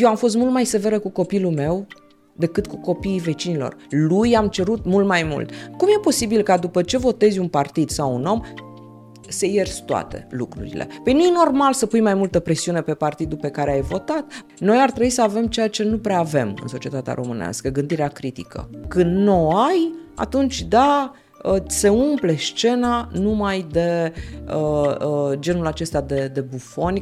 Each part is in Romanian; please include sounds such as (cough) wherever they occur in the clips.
eu am fost mult mai severă cu copilul meu decât cu copiii vecinilor. Lui am cerut mult mai mult. Cum e posibil ca după ce votezi un partid sau un om, se ierți toate lucrurile. Păi nu e normal să pui mai multă presiune pe partidul pe care ai votat. Noi ar trebui să avem ceea ce nu prea avem în societatea românească, gândirea critică. Când nu o ai, atunci da, ă, se umple scena numai de uh, uh, genul acesta de, de bufoni.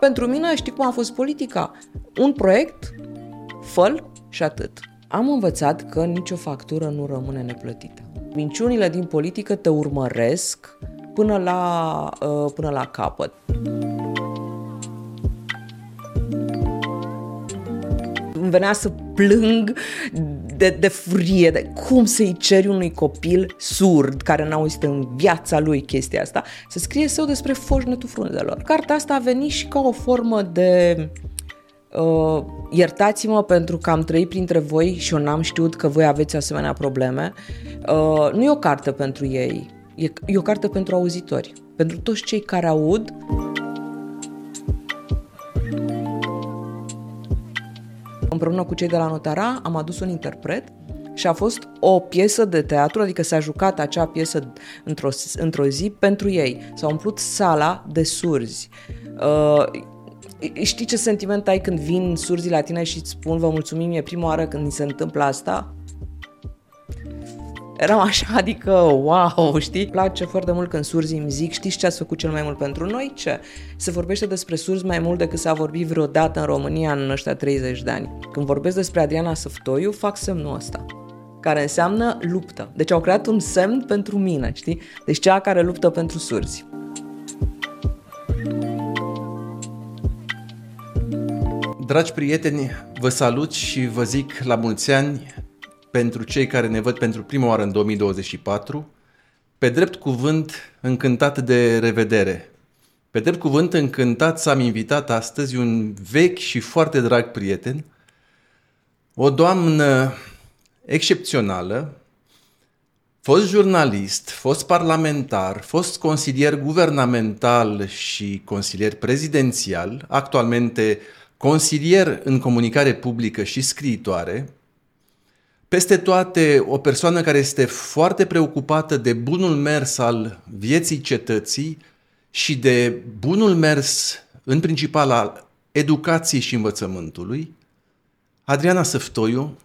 Pentru mine, știi cum a fost politica? Un proiect, făl și atât. Am învățat că nicio factură nu rămâne neplătită. Minciunile din politică te urmăresc până la, uh, până la capăt. Îmi venea să plâng de, de furie, de cum să-i ceri unui copil surd, care n-a auzit în viața lui chestia asta, să scrie său despre foșnetul frunzelor. Cartea asta a venit și ca o formă de Uh, iertați-mă pentru că am trăit printre voi și eu n-am știut că voi aveți asemenea probleme. Uh, nu e o carte pentru ei, e, e o carte pentru auzitori, pentru toți cei care aud. Împreună cu cei de la Notara am adus un interpret și a fost o piesă de teatru, adică s-a jucat acea piesă într-o, într-o zi pentru ei. S-a umplut sala de surzi. Uh, Știi ce sentiment ai când vin surzii la tine și îți spun vă mulțumim, e prima oară când ni se întâmplă asta? Eram așa, adică, wow, știi? Îmi place foarte mult când surzii îmi zic, știți ce ați făcut cel mai mult pentru noi? Ce? Se vorbește despre surzi mai mult decât s-a vorbit vreodată în România în ăștia 30 de ani. Când vorbesc despre Adriana Săftoiu, fac semnul ăsta care înseamnă luptă. Deci au creat un semn pentru mine, știi? Deci cea care luptă pentru surzi. Dragi prieteni, vă salut și vă zic la mulți ani pentru cei care ne văd pentru prima oară în 2024. Pe drept cuvânt, încântat de revedere. Pe drept cuvânt, încântat să am invitat astăzi un vechi și foarte drag prieten, o doamnă excepțională, fost jurnalist, fost parlamentar, fost consilier guvernamental și consilier prezidențial, actualmente consilier în comunicare publică și scriitoare, peste toate o persoană care este foarte preocupată de bunul mers al vieții cetății și de bunul mers în principal al educației și învățământului, Adriana Săftoiu,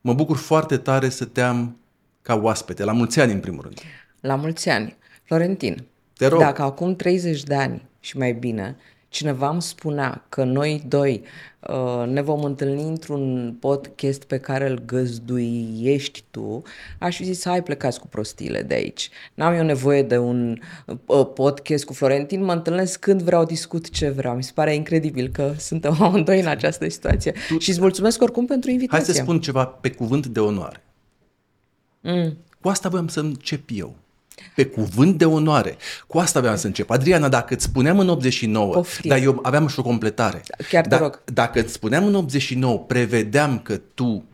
mă bucur foarte tare să te am ca oaspete. La mulți ani, în primul rând. La mulți ani. Florentin, te rog. dacă acum 30 de ani și mai bine cineva îmi spunea că noi doi uh, ne vom întâlni într-un podcast pe care îl găzduiești tu, aș fi zis, hai plecați cu prostiile de aici. N-am eu nevoie de un uh, podcast cu Florentin, mă întâlnesc când vreau, discut ce vreau. Mi se pare incredibil că suntem (laughs) amândoi în această situație. Tu... Și îți mulțumesc oricum pentru invitație. Hai să spun ceva pe cuvânt de onoare. Mm. Cu asta voiam să încep eu pe cuvânt de onoare. Cu asta aveam să încep. Adriana, dacă îți spuneam în 89, Poftim. dar eu aveam și o completare. Chiar te da, rog. Dacă îți spuneam în 89, prevedeam că tu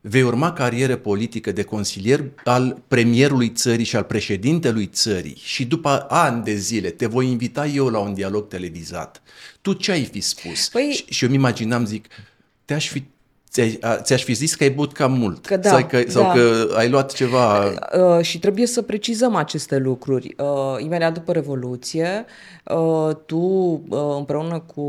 vei urma carieră politică de consilier al premierului țării și al președintelui țării și după ani de zile te voi invita eu la un dialog televizat, tu ce ai fi spus? Păi... Și, și eu mi imaginam, zic, te-aș fi ți-aș fi zis că ai băut cam mult că da, sau, că, sau da. că ai luat ceva... Uh, și trebuie să precizăm aceste lucruri. Uh, imediat după Revoluție, uh, tu uh, împreună cu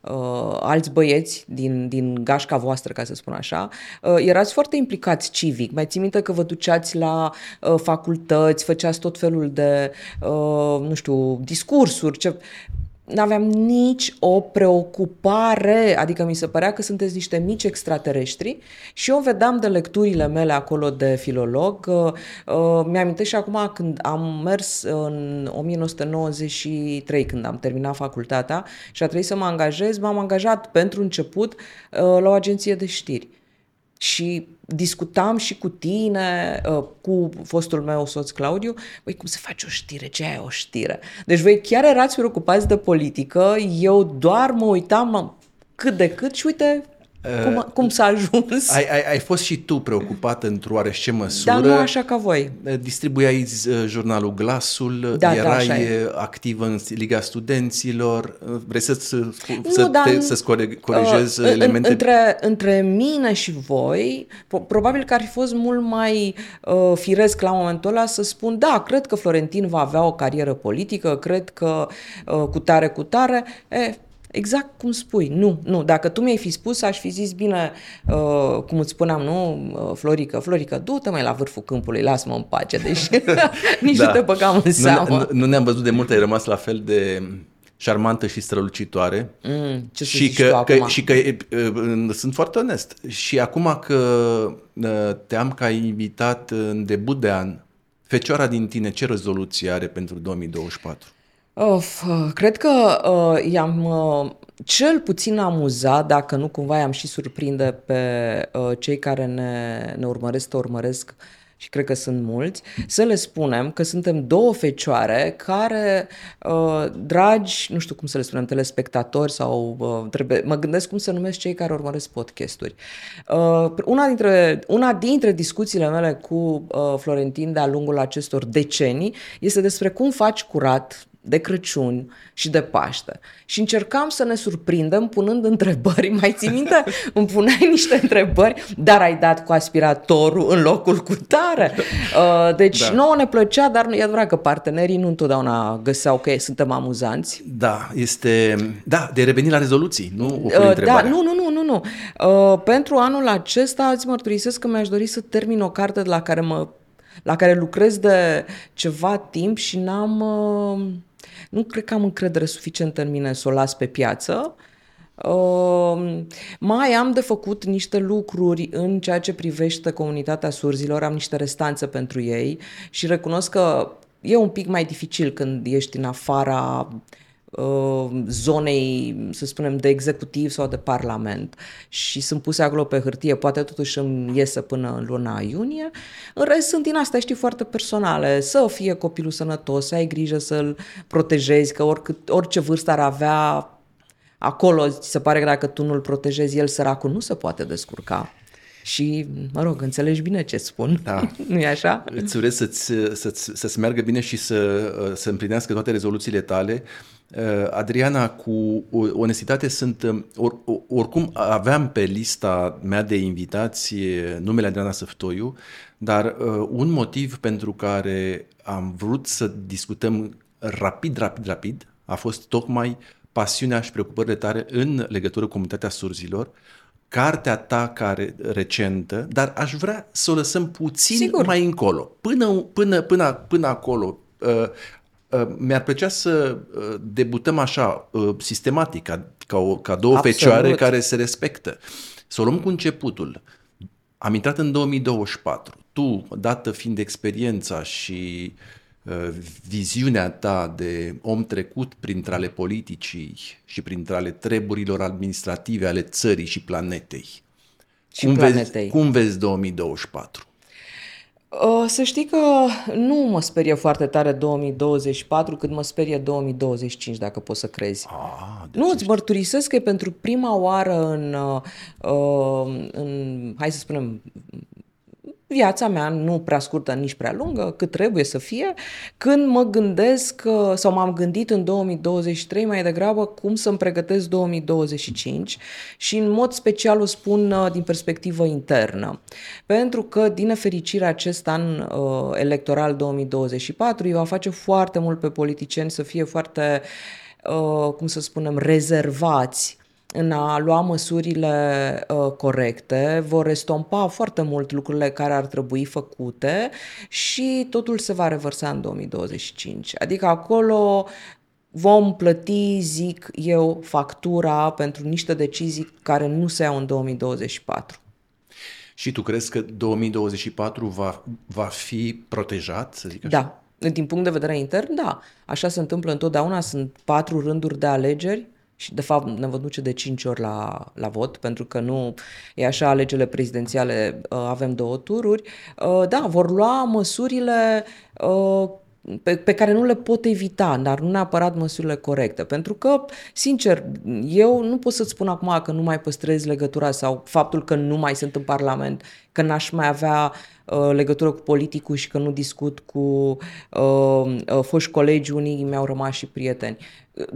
uh, alți băieți din, din gașca voastră, ca să spun așa, uh, erați foarte implicați civic. Mai ții minte că vă duceați la uh, facultăți, făceați tot felul de, uh, nu știu, discursuri, ce n-aveam nici o preocupare, adică mi se părea că sunteți niște mici extraterestri și eu vedeam de lecturile mele acolo de filolog, uh, uh, mi-am și acum când am mers în 1993, când am terminat facultatea și a trebuit să mă angajez, m-am angajat pentru început uh, la o agenție de știri. Și discutam și cu tine, uh, cu fostul meu soț Claudiu, băi, cum se face o știre, ce e o știre? Deci voi chiar erați preocupați de politică, eu doar mă uitam cât de cât și uite, Cum, cum s-a ajuns? Ai, ai, ai fost și tu preocupat într-o oarește măsură. Dar nu așa ca voi. Distribuiai uh, jurnalul Glasul, Da, da, erai așa e. activă în Liga Studenților. Vreți să-ți, Nu, să dar te, în- să-ți core- colegezi Uh, în- elemente? Între, între mine și voi, po- probabil că ar fi fost mult mai uh, firesc la momentul ăla să spun, da, cred că Florentin va avea o carieră politică, cred că uh, cu tare, cu tare. E, Exact cum spui. Nu, nu. Dacă tu mi-ai fi spus, aș fi zis bine, uh, cum îți spuneam, nu, uh, Florică, Florică, du-te mai la vârful câmpului, lasă-mă în pace. Deci (laughs) nici nu te băgam în seamă. Da. Nu, nu ne-am văzut de mult, ai rămas la fel de șarmantă și strălucitoare. Mm, ce să și, zici că, tu că, acum? și că e, e, sunt foarte onest. Și acum că e, te-am ca invitat în debut de an, Fecioara din tine, ce rezoluție are pentru 2024? Of, uh, cred că uh, i-am uh, cel puțin amuzat, dacă nu cumva i-am și surprinde pe uh, cei care ne, ne urmăresc, te urmăresc și cred că sunt mulți, să le spunem că suntem două fecioare care, uh, dragi, nu știu cum să le spunem, telespectatori sau uh, trebuie, mă gândesc cum să numesc cei care urmăresc podcasturi. Uh, una, dintre, una dintre discuțiile mele cu uh, Florentin de-a lungul acestor decenii este despre cum faci curat de Crăciun și de Paște. Și încercam să ne surprindem punând întrebări. Mai ții minte? (laughs) Îmi puneai niște întrebări, dar ai dat cu aspiratorul în locul cu tare. (laughs) Uh, Deci Da. da. nouă ne plăcea, dar e adevărat că partenerii nu întotdeauna găseau că suntem amuzanți. Da, este... Da, de reveni la rezoluții, nu o pui Uh, Da, întrebarea. nu, nu, nu, nu, nu. Uh, pentru anul acesta îți mărturisesc că mi-aș dori să termin o carte la care mă la care lucrez de ceva timp și n-am uh, nu cred că am încredere suficientă în mine să o las pe piață. Uh, mai am de făcut niște lucruri în ceea ce privește comunitatea surzilor, am niște restanțe pentru ei și recunosc că e un pic mai dificil când ești în afara uh, zonei, să spunem, de executiv sau de parlament și sunt puse acolo pe hârtie, poate totuși îmi iese până în luna iunie. În rest sunt din astea, știi, foarte personale, să fie copilul sănătos, să ai grijă să-l protejezi, că oricât, orice vârstă ar avea acolo, ți se pare că dacă tu nu-l protejezi, el săracul nu se poate descurca. Și, mă rog, înțelegi bine ce spun. Da. (laughs) nu e așa? Îți urez să-ți, să-ți, să-ți meargă bine și să, să împlinească toate rezoluțiile tale. Uh, Adriana, cu onestitate sunt, um, or, oricum aveam pe lista mea de invitați numele Adriana Săftoiu, dar uh, un motiv pentru care am vrut să discutăm rapid, rapid, rapid a fost tocmai pasiunea și preocupările tare în legătură cu comunitatea surzilor, cartea ta care recentă, dar aș vrea să o lăsăm puțin Sigur. mai încolo. Până, până, până, până acolo, uh, uh, mi-ar plăcea să uh, debutăm așa, uh, sistematic, ca, ca, o, ca două Absolut. fecioare care se respectă. Să o luăm cu începutul. Am intrat în 2024. Tu, dată fiind experiența și uh, viziunea ta de om trecut printre ale politicii și printre ale treburilor administrative ale țării și planetei. Și cum, planetei. Vezi, cum vezi 2024? Uh, Să știi că nu mă sperie foarte tare 2024, cât mă sperie 2025, dacă poți să crezi. Ah, Nu, îți mărturisesc că e pentru prima oară în, uh, uh, în, hai să spunem, viața mea, nu prea scurtă, nici prea lungă, cât trebuie să fie, când mă gândesc, uh, sau m-am gândit în 2023 mai degrabă cum să-mi pregătesc 2025 și în mod special o spun uh, din perspectivă internă. Pentru că, din nefericire, acest an uh, electoral 2024 îi va face foarte mult pe politicieni să fie foarte, uh, cum să spunem, rezervați în a lua măsurile uh, corecte, vor restompa foarte mult lucrurile care ar trebui făcute și totul se va revărsa în 2025. Adică acolo vom plăti, zic eu, factura pentru niște decizii care nu se iau în 2024. Și tu crezi că 2024 va, va fi protejat, să zic așa? Da. Din punct de vedere intern, da. Așa se întâmplă întotdeauna. Sunt patru rânduri de alegeri și, de fapt, ne vom duce de cinci ori la, la vot, pentru că nu e așa, alegerile prezidențiale uh, avem două tururi. Uh, da, vor lua măsurile uh, pe, pe care nu le pot evita, dar nu neapărat măsurile corecte. Pentru că, sincer, eu nu pot să-ți spun acum că nu mai păstrez legătura sau faptul că nu mai sunt în Parlament, că n-aș mai avea uh, legătură cu politicul și că nu discut cu uh, uh, foști colegi, unii mi-au rămas și prieteni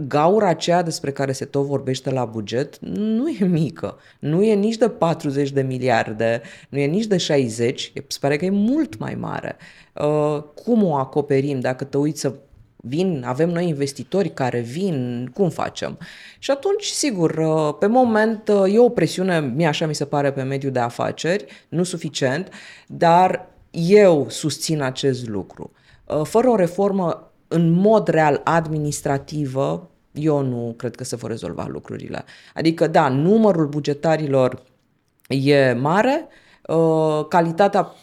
gaura aceea despre care se tot vorbește la buget nu e mică. Nu e nici de 40 de miliarde, nu e nici de 60, se pare că e mult mai mare. Uh, cum o acoperim dacă te uiți să vin, avem noi investitori care vin, cum facem? Și atunci, sigur, uh, pe moment uh, e o presiune, mie așa mi se pare, pe mediul de afaceri, nu suficient, dar eu susțin acest lucru. Fără o reformă în mod real administrativă, eu nu cred că se vor rezolva lucrurile. Adică, da, numărul bugetarilor e mare, uh, calitatea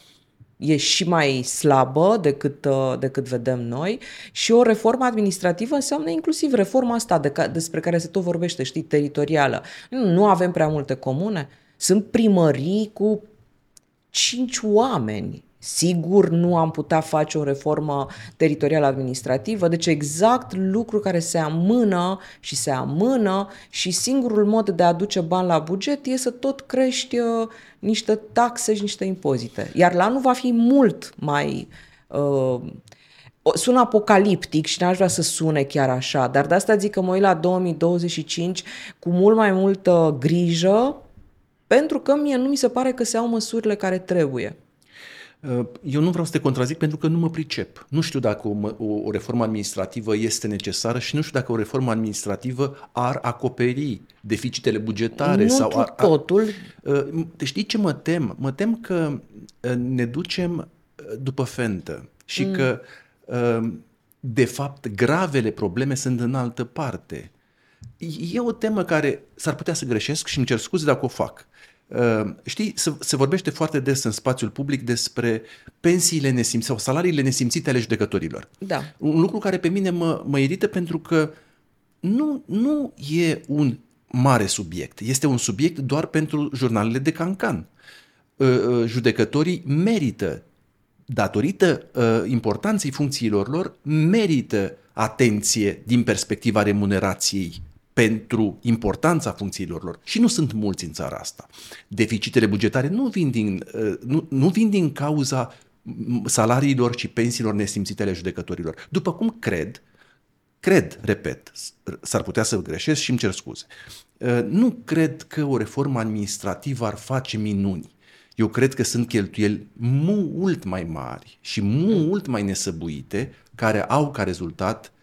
e și mai slabă decât, uh, decât vedem noi și o reformă administrativă înseamnă inclusiv reforma asta de ca, despre care se tot vorbește, știi, teritorială. Nu avem prea multe comune. Sunt primării cu cinci oameni Sigur, nu am putea face o reformă teritorială administrativă, deci exact lucru care se amână și se amână și singurul mod de a aduce bani la buget e să tot crești uh, niște taxe și niște impozite. Iar la anul va fi mult mai... Uh, sună apocaliptic și n-aș vrea să sune chiar așa, dar de asta zic că mă uit la 2025 cu mult mai multă grijă pentru că mie nu mi se pare că se au măsurile care trebuie. Uh, eu nu vreau să te contrazic pentru că nu mă pricep. Nu știu dacă o, o, o reformă administrativă este necesară și nu știu dacă o reformă administrativă ar acoperi deficitele bugetare. Nu sau ar, ar, totul. Uh, te știi ce mă tem? Mă tem că uh, ne ducem după fentă și mm. că de fapt gravele probleme sunt în altă parte. E o temă care s-ar putea să greșesc și îmi cer scuze dacă o fac. Uh, știi, se, se vorbește foarte des în spațiul public despre pensiile nesimțite sau salariile nesimțite ale judecătorilor. Da. Un lucru care pe mine mă, mă irită pentru că nu, nu e un mare subiect. Este un subiect doar pentru jurnalele de cancan. Uh, uh, judecătorii merită, datorită importanței funcțiilor lor, merită atenție din perspectiva remunerației pentru importanța funcțiilor lor. Și nu sunt mulți în țara asta. Deficitele bugetare nu vin din, uh, nu, nu vin din cauza salariilor și pensiilor nesimțite ale judecătorilor. După cum cred, cred, repet, s-ar putea să greșesc și îmi cer scuze, uh, nu cred că o reformă administrativă ar face minuni. Eu cred că sunt cheltuieli mult mai mari și mult mai nesăbuite care au ca rezultat Uh,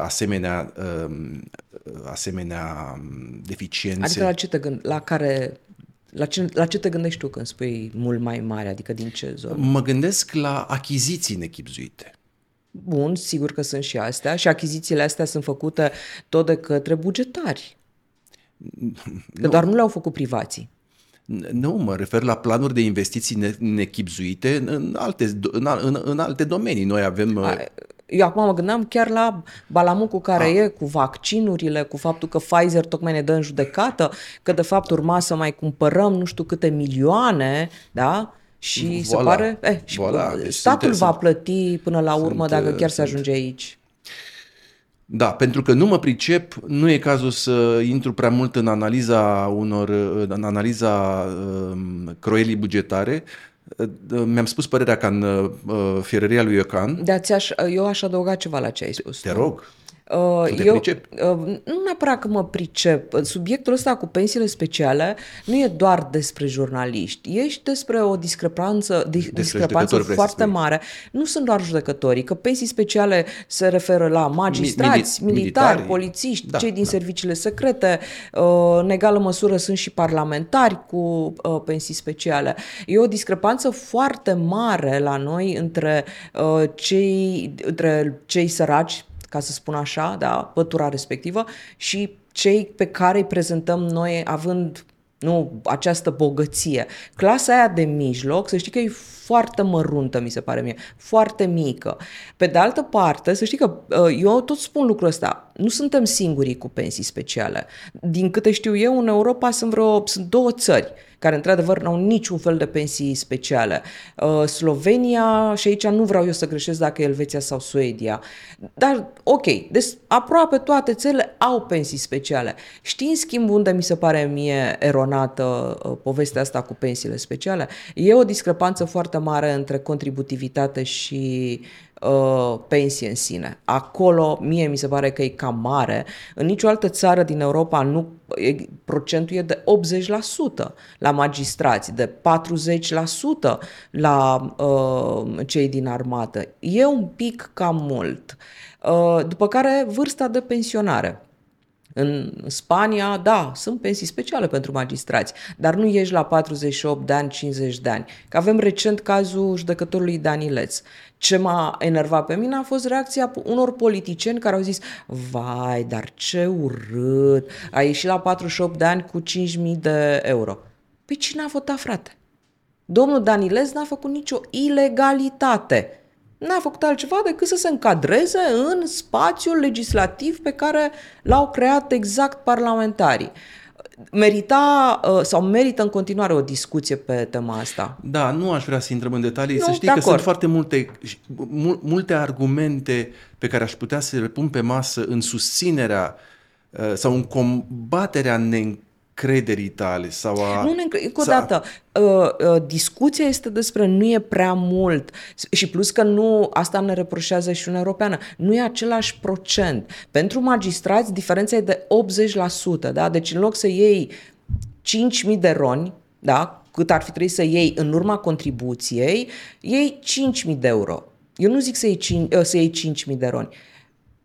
asemenea, um, asemenea um, deficiențe. Adică la ce te, gând, la care, la ce, la ce te gândești tu când spui mult mai mare? Adică din ce zonă? Mă gândesc la achiziții nechipzuite. Bun, sigur că sunt și astea și achizițiile astea sunt făcute tot de către bugetari. (laughs) Că nu. doar nu le-au făcut privații. Nu, mă refer la planuri de investiții nechipzuite în alte, în, în, în alte domenii. Noi avem... A, eu acum mă gândeam chiar la balamucul care ah. e cu vaccinurile, cu faptul că Pfizer tocmai ne dă în judecată, că de fapt urma să mai cumpărăm nu știu câte milioane, da? Și voilà. se pare, eh, și voilà. Deci statul sunt, va plăti până la urmă sunt, dacă chiar se ajunge aici. Da, pentru că nu mă pricep, nu e cazul să intru prea mult în analiza unor, în analiza um, croielii bugetare, mi-am spus părerea ca în uh, fierăria lui Iocan. Da, ți-aș, eu aș adăuga ceva la ce ai spus. Te rog. Uh, eu, uh, nu neapărat că mă pricep. Subiectul ăsta cu pensiile speciale nu e doar despre jurnaliști. E și despre o discrepanță, despre discrepanță foarte mare. Nu sunt doar judecătorii, că pensii speciale se referă la magistrați, Mili- militari, militari, polițiști, da, cei din da. serviciile secrete. Uh, în egală măsură sunt și parlamentari cu uh, pensii speciale. E o discrepanță foarte mare la noi între uh, cei, între cei săraci, ca să spun așa, da, pătura respectivă și cei pe care îi prezentăm noi având nu, această bogăție. Clasa aia de mijloc, să știi că e foarte măruntă, mi se pare mie, foarte mică. Pe de altă parte, să știi că uh, eu tot spun lucrul ăsta, nu suntem singurii cu pensii speciale. Din câte știu eu, în Europa sunt vreo, sunt două țări care într-adevăr nu au niciun fel de pensii speciale. Uh, Slovenia, și aici nu vreau eu să greșesc dacă e Elveția sau Suedia, dar ok, deci aproape toate țările au pensii speciale. Știi în schimb unde mi se pare mie eronată uh, povestea asta cu pensiile speciale? E o discrepanță foarte mare între contributivitate și uh, pensie în sine. Acolo, mie mi se pare că e cam mare. În nicio altă țară din Europa nu, e, procentul e de 80% la magistrați, de 40% la uh, cei din armată. E un pic cam mult. Uh, după care, vârsta de pensionare. În Spania, da, sunt pensii speciale pentru magistrați, dar nu ești la 48 de ani, 50 de ani. Că avem recent cazul judecătorului Danileț. Ce m-a enervat pe mine a fost reacția unor politicieni care au zis vai, dar ce urât, a ieșit la 48 de ani cu 5.000 de euro. Păi cine a votat, frate? Domnul Danilez n-a făcut nicio ilegalitate n-a făcut altceva decât să se încadreze în spațiul legislativ pe care l-au creat exact parlamentarii. Merita uh, sau merită în continuare o discuție pe tema asta? Da, nu aș vrea să intrăm în detalii. Nu, să știi de că acord. sunt foarte multe, multe argumente pe care aș putea să le pun pe masă în susținerea uh, sau în combaterea ne crederii tale sau a... Nu, încă o dată, uh, uh, discuția este despre nu e prea mult și plus că nu, asta ne reproșează și Uniunea Europeană, nu e același procent. Pentru magistrați diferența e de 80%, da? Deci în loc să iei 5.000 de roni, da? cât ar fi trebuit să iei în urma contribuției, iei 5.000 de euro. Eu nu zic să iei, 5, uh, să iei 5.000 de roni.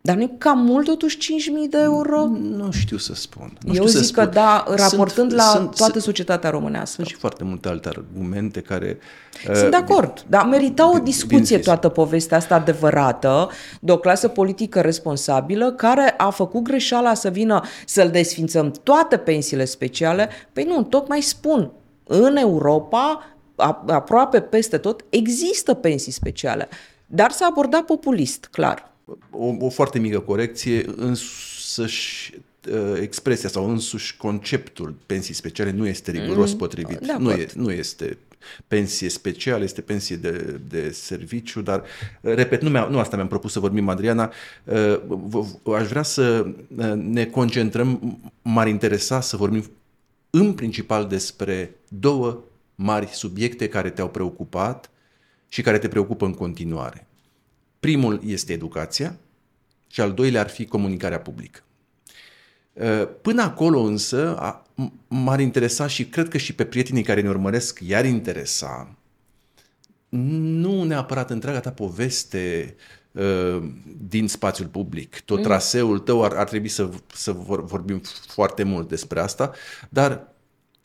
Dar nu e cam mult totuși 5.000 de euro? Nu știu să spun. Nu Eu știu zic să spun. că da, raportând sunt, la sunt, toată societatea românească. Sunt și foarte multe alte argumente care... Sunt uh, de acord, dar merita o discuție toată povestea asta adevărată de o clasă politică responsabilă care a făcut greșeala să vină să-l desfințăm toate pensiile speciale. Păi nu, tocmai spun, în Europa, aproape peste tot, există pensii speciale. Dar s-a abordat populist, clar o, o foarte mică corecție, însăși uh, expresia sau însuși conceptul pensii speciale nu este riguros mm, potrivit. Nu, e, nu este pensie specială, este pensie de, de serviciu, dar, uh, repet, nu, nu asta mi-am propus să vorbim, Adriana. Uh, aș vrea să ne concentrăm, m-ar interesa să vorbim în principal despre două mari subiecte care te-au preocupat și care te preocupă în continuare. Primul este educația și al doilea ar fi comunicarea publică. Uh, până acolo însă m-ar interesa și cred că și pe prietenii care ne urmăresc i-ar interesa nu neapărat întreaga ta poveste uh, din spațiul public. Tot mm. traseul tău ar, ar trebui să, să vorbim foarte mult despre asta, dar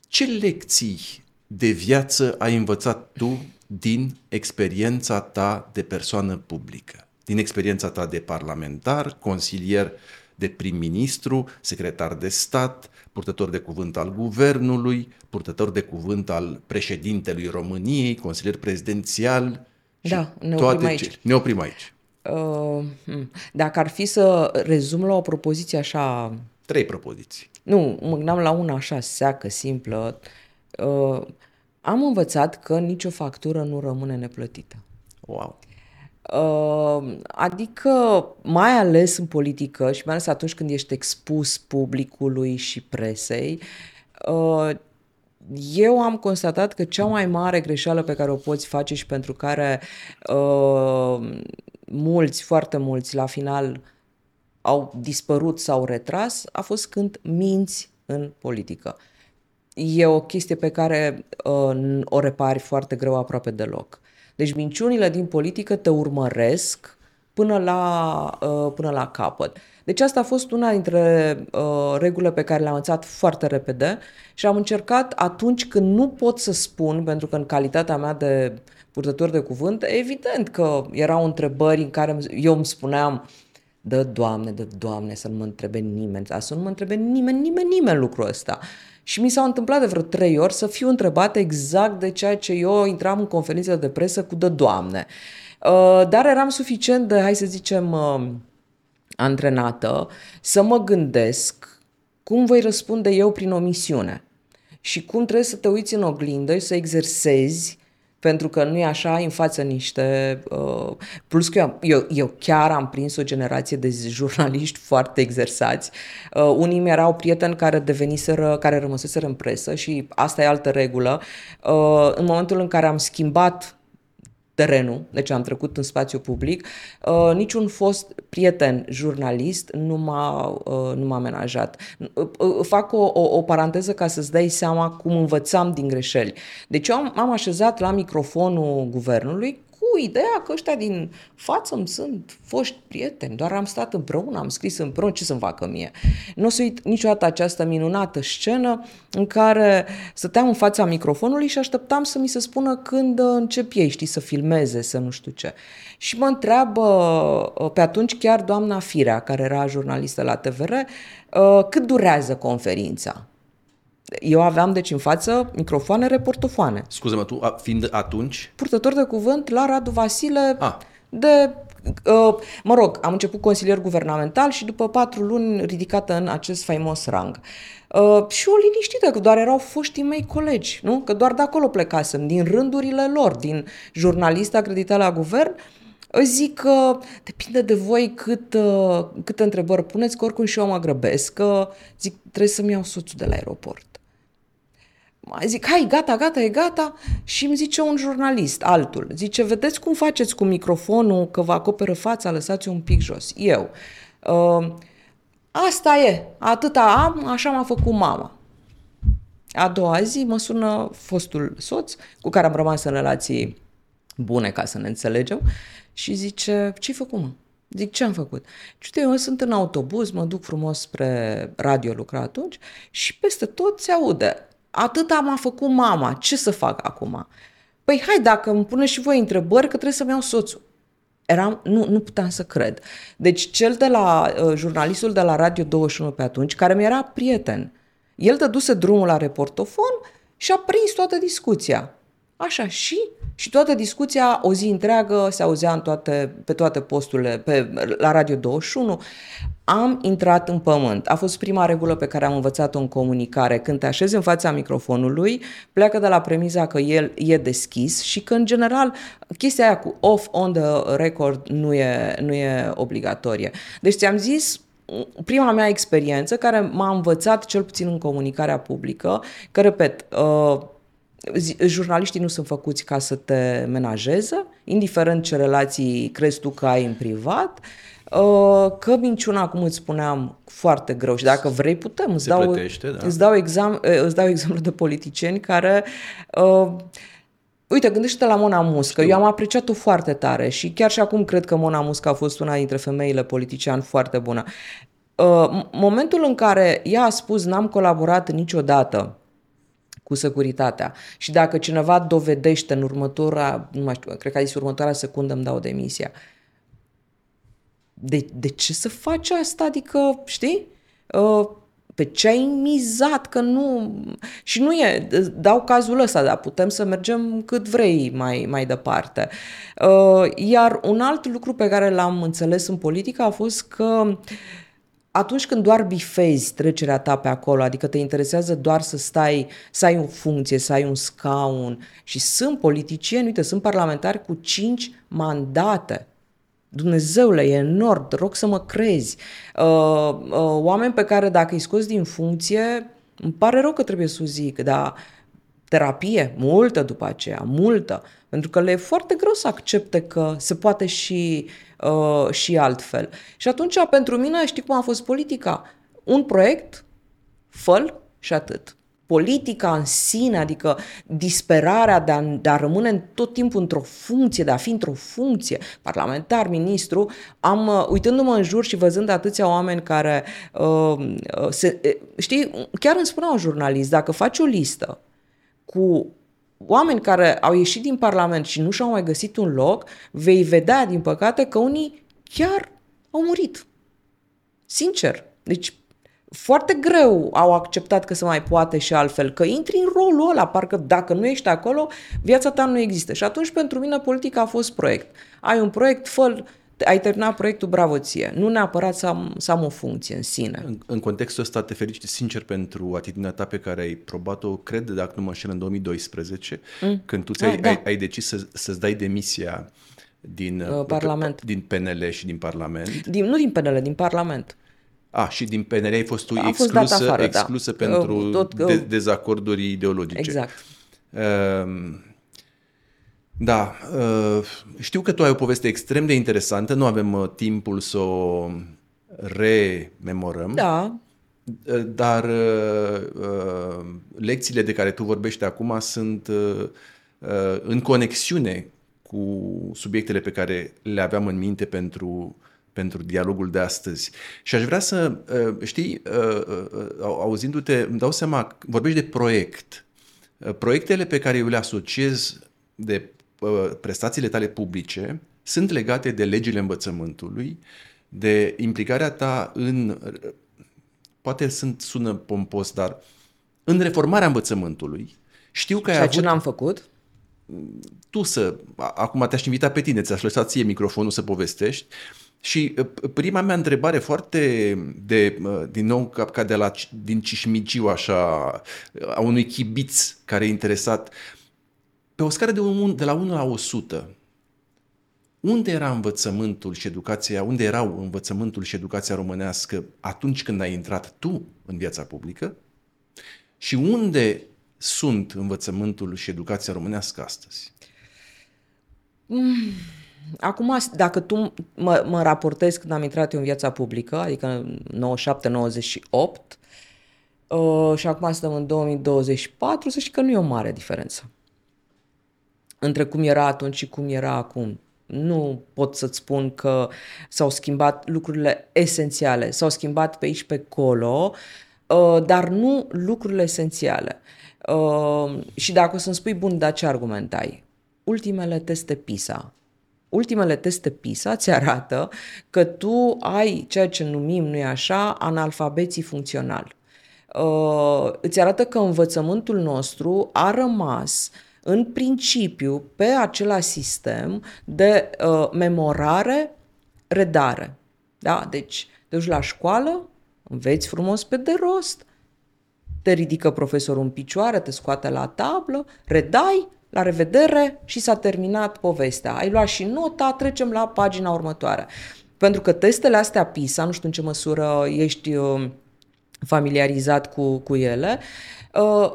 ce lecții de viață ai învățat tu din experiența ta de persoană publică, din experiența ta de parlamentar, consilier de prim-ministru, secretar de stat, purtător de cuvânt al guvernului, purtător de cuvânt al președintelui României, consilier prezidențial. Da, ne oprim toate aici. Ce... Ne oprim aici. Uh, hmm. dacă ar fi să rezum la o propoziție așa... Trei propoziții. Nu, mă gândeam la una așa seacă, simplă. Uh, am învățat că nicio factură nu rămâne neplătită. Wow! Uh, adică, mai ales în politică și mai ales atunci când ești expus publicului și presei, uh, eu am constatat că cea mai mare greșeală pe care o poți face și pentru care uh, mulți, foarte mulți, la final au dispărut sau retras, a fost când minți în politică e o chestie pe care uh, o repari foarte greu aproape deloc. Deci minciunile din politică te urmăresc până la, uh, până la capăt. Deci asta a fost una dintre uh, regulile pe care le-am învățat foarte repede și am încercat atunci când nu pot să spun, pentru că în calitatea mea de purtător de cuvânt, evident că erau întrebări în care eu îmi spuneam Dă, Doamne, dă, Doamne, să nu mă întrebe nimeni, să nu mă întrebe nimeni, nimeni, nimeni lucrul ăsta. Și mi s-au întâmplat de vreo trei ori să fiu întrebat exact de ceea ce eu intram în conferință de presă cu dă, Doamne. Uh, dar eram suficient de, hai să zicem, uh, antrenată să mă gândesc cum voi răspunde eu prin omisiune și cum trebuie să te uiți în oglindă și să exersezi pentru că nu e așa, în față niște... Uh, plus că eu, eu, eu chiar am prins o generație de jurnaliști foarte exersați. Uh, unii mi erau prieteni care deveniseră, care rămăseseră în presă și asta e altă regulă. Uh, în momentul în care am schimbat terenul, deci am trecut în spațiu public, uh, niciun fost prieten jurnalist nu m-a, uh, nu m-a amenajat. Uh, uh, fac o, o, o paranteză ca să-ți dai seama cum învățam din greșeli. Deci eu am, am așezat la microfonul guvernului cu ideea că ăștia din față îmi sunt foști prieteni, doar am stat împreună, am scris împreună, ce să-mi facă mie? Nu o să uit niciodată această minunată scenă în care stăteam în fața microfonului și așteptam să mi se spună când încep ei, știi, să filmeze, să nu știu ce. Și mă întreabă pe atunci chiar doamna Firea, care era jurnalistă la TVR, cât durează conferința? Eu aveam, deci, în față microfoane, reportofoane. Scuze-mă, tu fiind atunci? Purtător de cuvânt la Radu Vasile ah. de... Uh, mă rog, am început consilier guvernamental și după patru luni ridicată în acest faimos rang. Uh, și o liniștită, că doar erau foștii mei colegi, nu? Că doar de acolo plecasem, din rândurile lor, din jurnalist acreditat la guvern, zic că depinde de voi cât, uh, câte întrebări puneți, că oricum și eu mă grăbesc, că zic trebuie să-mi iau soțul de la aeroport. Mai zic, hai, gata, gata, e gata. Și îmi zice un jurnalist, altul, zice, vedeți cum faceți cu microfonul, că vă acoperă fața, lăsați un pic jos. Eu. Uh, asta e, atâta am, așa m-a făcut mama. A doua zi mă sună fostul soț, cu care am rămas în relații bune, ca să ne înțelegem, și zice, ce-ai făcut, mă? Zic, ce am făcut? Și eu sunt în autobuz, mă duc frumos spre radio, lucra atunci, și peste tot se aude atâta m-a făcut mama, ce să fac acum? Păi hai, dacă îmi pune și voi întrebări, că trebuie să-mi iau soțul. Eram, nu, nu puteam să cred. Deci cel de la, uh, jurnalistul de la Radio 21 pe atunci, care mi era prieten, el dăduse drumul la reportofon și a prins toată discuția. Așa, și? Și toată discuția, o zi întreagă, se auzea în toate, pe toate posturile, pe, la Radio 21. Am intrat în pământ. A fost prima regulă pe care am învățat-o în comunicare. Când te așezi în fața microfonului, pleacă de la premiza că el e deschis și că, în general, chestia aia cu off on the record nu e, nu e obligatorie. Deci ți-am zis, prima mea experiență care m-a învățat, cel puțin în comunicarea publică, că, repet, uh, jurnaliștii nu sunt făcuți ca să te menajeze, indiferent ce relații crezi tu că ai în privat, uh, că minciuna, cum îți spuneam, foarte greu și dacă vrei putem. Îți, dau, plătește, da. îți, dau, exam, uh, îți dau exemplu de politicieni care... Uh, Uite, gândește-te la Mona Muscă. Știu. Eu am apreciat-o foarte tare și chiar și acum cred că Mona Muscă a fost una dintre femeile politician foarte bună. Uh, momentul în care ea a spus n-am colaborat niciodată cu securitatea. Și dacă cineva dovedește în următoarea, nu mai știu, cred că a zis următoarea secundă îmi dau demisia. De, de ce să faci asta? Adică, știi? Uh, pe ce ai mizat, că nu... Și nu e, dau cazul ăsta, dar putem să mergem cât vrei mai, mai departe. Uh, iar un alt lucru pe care l-am înțeles în politică a fost că uh, atunci când doar bifezi trecerea ta pe acolo, adică te interesează doar să stai, să ai o funcție, să ai un scaun și sunt politicieni, uite, sunt parlamentari cu cinci mandate. Dumnezeule, e enorm, te rog să mă crezi. Uh, uh, oameni pe care dacă îi scoți din funcție, îmi pare rău că trebuie să o zic, dar terapie, multă după aceea, multă, pentru că le e foarte greu să accepte că se poate și, uh, și altfel. Și atunci, pentru mine, știi cum a fost politica? Un proiect, făl și atât. Politica în sine, adică disperarea de a, de a rămâne tot timpul într-o funcție, de a fi într-o funcție, parlamentar, ministru, am, uh, uitându-mă în jur și văzând atâția oameni care, uh, uh se, știi, chiar îmi spunea un jurnalist, dacă faci o listă cu oameni care au ieșit din Parlament și nu și-au mai găsit un loc, vei vedea, din păcate, că unii chiar au murit. Sincer. Deci foarte greu au acceptat că se mai poate și altfel, că intri în rolul ăla, parcă dacă nu ești acolo, viața ta nu există. Și atunci pentru mine politica a fost proiect. Ai un proiect, fă ai terminat proiectul, bravo ție. Nu neapărat să am, să am o funcție în sine. În, în contextul ăsta te felicit sincer pentru atitudinea ta pe care ai probat-o, cred, dacă nu mă înșel, în 2012, mm. când tu ți-ai, ah, da. ai, ai decis să, să-ți dai demisia din, uh, Parlament. din PNL și din Parlament. Din, nu din PNL, din Parlament. A, și din PNL ai fost tu a exclusă, fost afară, da. exclusă da. pentru Tot, de, dezacorduri ideologice. Exact. Uh, da, uh, știu că tu ai o poveste extrem de interesantă, nu avem uh, timpul să o rememorăm. Da. Uh, dar lecțiile de care tu vorbești acum sunt în conexiune cu subiectele pe care le aveam în minte pentru, pentru dialogul de astăzi. Și aș vrea să, știi, auzindu-te, îmi dau seama, vorbești de proiect. Proiectele pe care eu le asociez de prestațiile tale publice sunt legate de legile învățământului, de implicarea ta în, poate sunt, sună pompos, dar în reformarea învățământului. Știu că ai Ceea avut... ce n-am făcut? Tu să... Acum te-aș invita pe tine, ți-aș lăsa ție microfonul să povestești. Și prima mea întrebare foarte de, din nou, ca, ca de la, din Cișmigiu, așa, a unui chibiț care e interesat, uh, pe o scară de, un, de la 1 la 100, unde era învățământul și educația, unde erau învățământul și educația românească atunci când ai intrat tu în viața publică și unde sunt învățământul și educația românească astăzi? Mm. Acum, dacă tu mă, mă raportezi când am intrat eu în viața publică, adică 97-98, uh, și acum suntem în 2024, să știi că nu e o mare diferență între cum era atunci și cum era acum. Nu pot să-ți spun că s-au schimbat lucrurile esențiale, s-au schimbat pe aici, pe acolo, uh, dar nu lucrurile esențiale. Uh, și dacă o să-mi spui, bun, dar ce argument ai? Ultimele teste PISA. Ultimele teste PISA ți arată că tu ai ceea ce numim, nu-i așa, analfabeții funcțional. Uh, îți arată că învățământul nostru a rămas uh, în principiu pe același sistem de uh, memorare, redare. Da? Deci, te duci la școală, înveți frumos pe de rost, te ridică profesorul în picioare, te scoate la tablă, redai, la revedere și s-a terminat povestea. Ai luat și nota, trecem la pagina următoare. Pentru că testele astea PISA, nu știu în ce măsură ești uh, familiarizat cu, cu ele, Uh,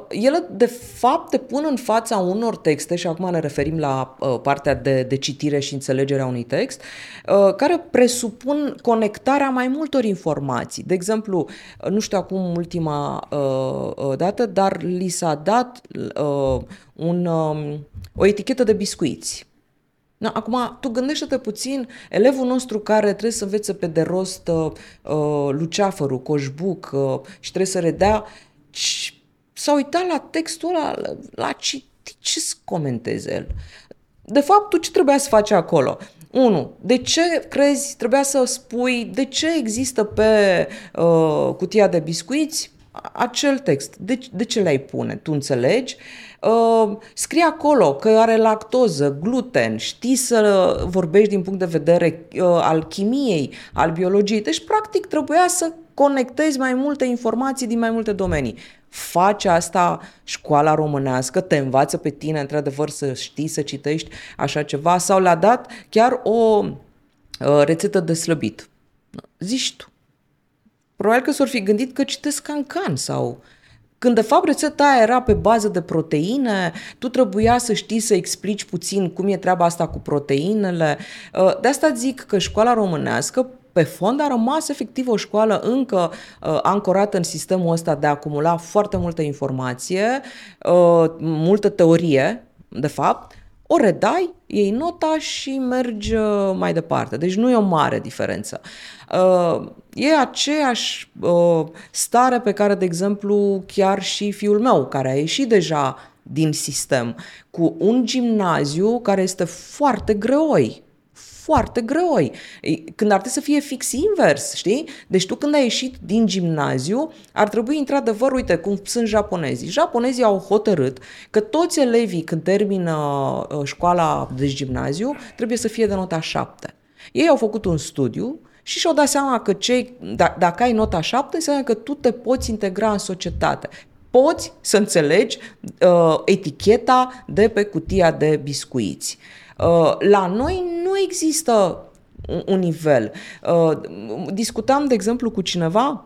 ele, de fapt, te pun în fața unor texte, și acum ne referim la uh, partea de, de citire și înțelegerea unui text, uh, care presupun conectarea mai multor informații. De exemplu, nu știu acum ultima uh, uh dată, dar li s-a dat uh, un, uh, o etichetă de biscuiți. Na, acum, tu gândește-te puțin, elevul nostru care trebuie să învețe pe de rost uh, luceafărul, coșbuc uh, și trebuie să redea s-a uitat la textul ăla, la citit, ce să comenteze el? De fapt, tu ce trebuia să faci acolo? Unu, de ce crezi, trebuia să spui, de ce există pe uh, cutia de biscuiți acel text? De, de ce le-ai pune? Tu înțelegi? Uh, scrie acolo că are lactoză, gluten, știi să vorbești din punct de vedere uh, al chimiei, al biologiei. Deci, practic, trebuia să conectezi mai multe informații din mai multe domenii face asta școala românească, te învață pe tine, într-adevăr, să știi, să citești așa ceva, sau le-a dat chiar o uh, rețetă de slăbit. Zici tu. Probabil că s-or fi gândit că citesc cancan sau... Când de fapt rețeta aia era pe bază de proteine, tu trebuia să știi să explici puțin cum e treaba asta cu proteinele. Uh, de asta zic că școala românească pe fond a rămas efectiv o școală încă uh, ancorată în sistemul ăsta de a acumula foarte multă informație, uh, multă teorie, de fapt, o redai, iei nota și mergi uh, mai departe. Deci nu e o mare diferență. Uh, e aceeași uh, stare pe care, de exemplu, chiar și fiul meu, care a ieșit deja din sistem, cu un gimnaziu care este foarte greoi foarte greoi. Când ar trebui să fie fix invers, știi? Deci tu când ai ieșit din gimnaziu, ar trebui într-adevăr, uite, cum sunt japonezii. Japonezii au hotărât că toți elevii când termină uh, școala de gimnaziu trebuie să fie de nota 7. Ei au făcut un studiu și și-au dat seama că cei, d- dacă ai nota 7, înseamnă că tu te poți integra în societate poți să înțelegi uh, eticheta de pe cutia de biscuiți. Uh, la noi nu există un, un nivel. Uh, discutam, de exemplu, cu cineva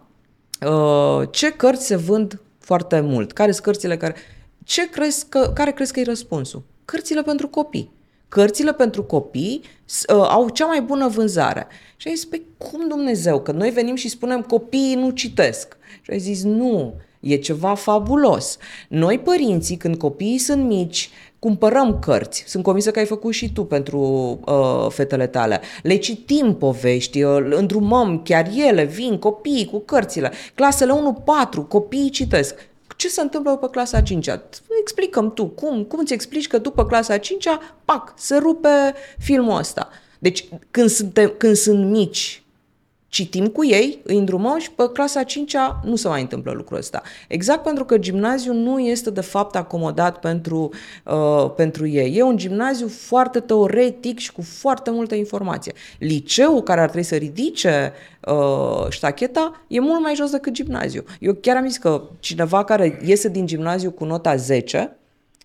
uh, ce cărți se vând foarte mult, care sunt cărțile care... Ce crezi că, care crezi că e răspunsul? Cărțile pentru copii. Cărțile pentru copii uh, au cea mai bună vânzare. Și ai zis, pe cum Dumnezeu? Că noi venim și spunem copiii nu citesc. Și ai zis, nu, E ceva fabulos. Noi, părinții, când copiii sunt mici, cumpărăm cărți. Sunt convinsă că ai făcut și tu pentru uh, fetele tale. Le citim povești, uh, îndrumăm, chiar ele vin, copiii cu cărțile. Clasele 1-4, copiii citesc. Ce se întâmplă după clasa 5 -a? Explicăm tu, cum, cum îți explici că după clasa 5 -a, pac, se rupe filmul ăsta. Deci când, suntem, când sunt mici citim cu ei, îi îndrumăm și pe clasa 5 nu se mai întâmplă lucrul ăsta. Exact pentru că gimnaziul nu este de fapt acomodat pentru, uh, pentru ei. E un gimnaziu foarte teoretic și cu foarte multă informație. Liceul care ar trebui să ridice uh, ștacheta e mult mai jos decât gimnaziu. Eu chiar am zis că cineva care iese din gimnaziu cu nota 10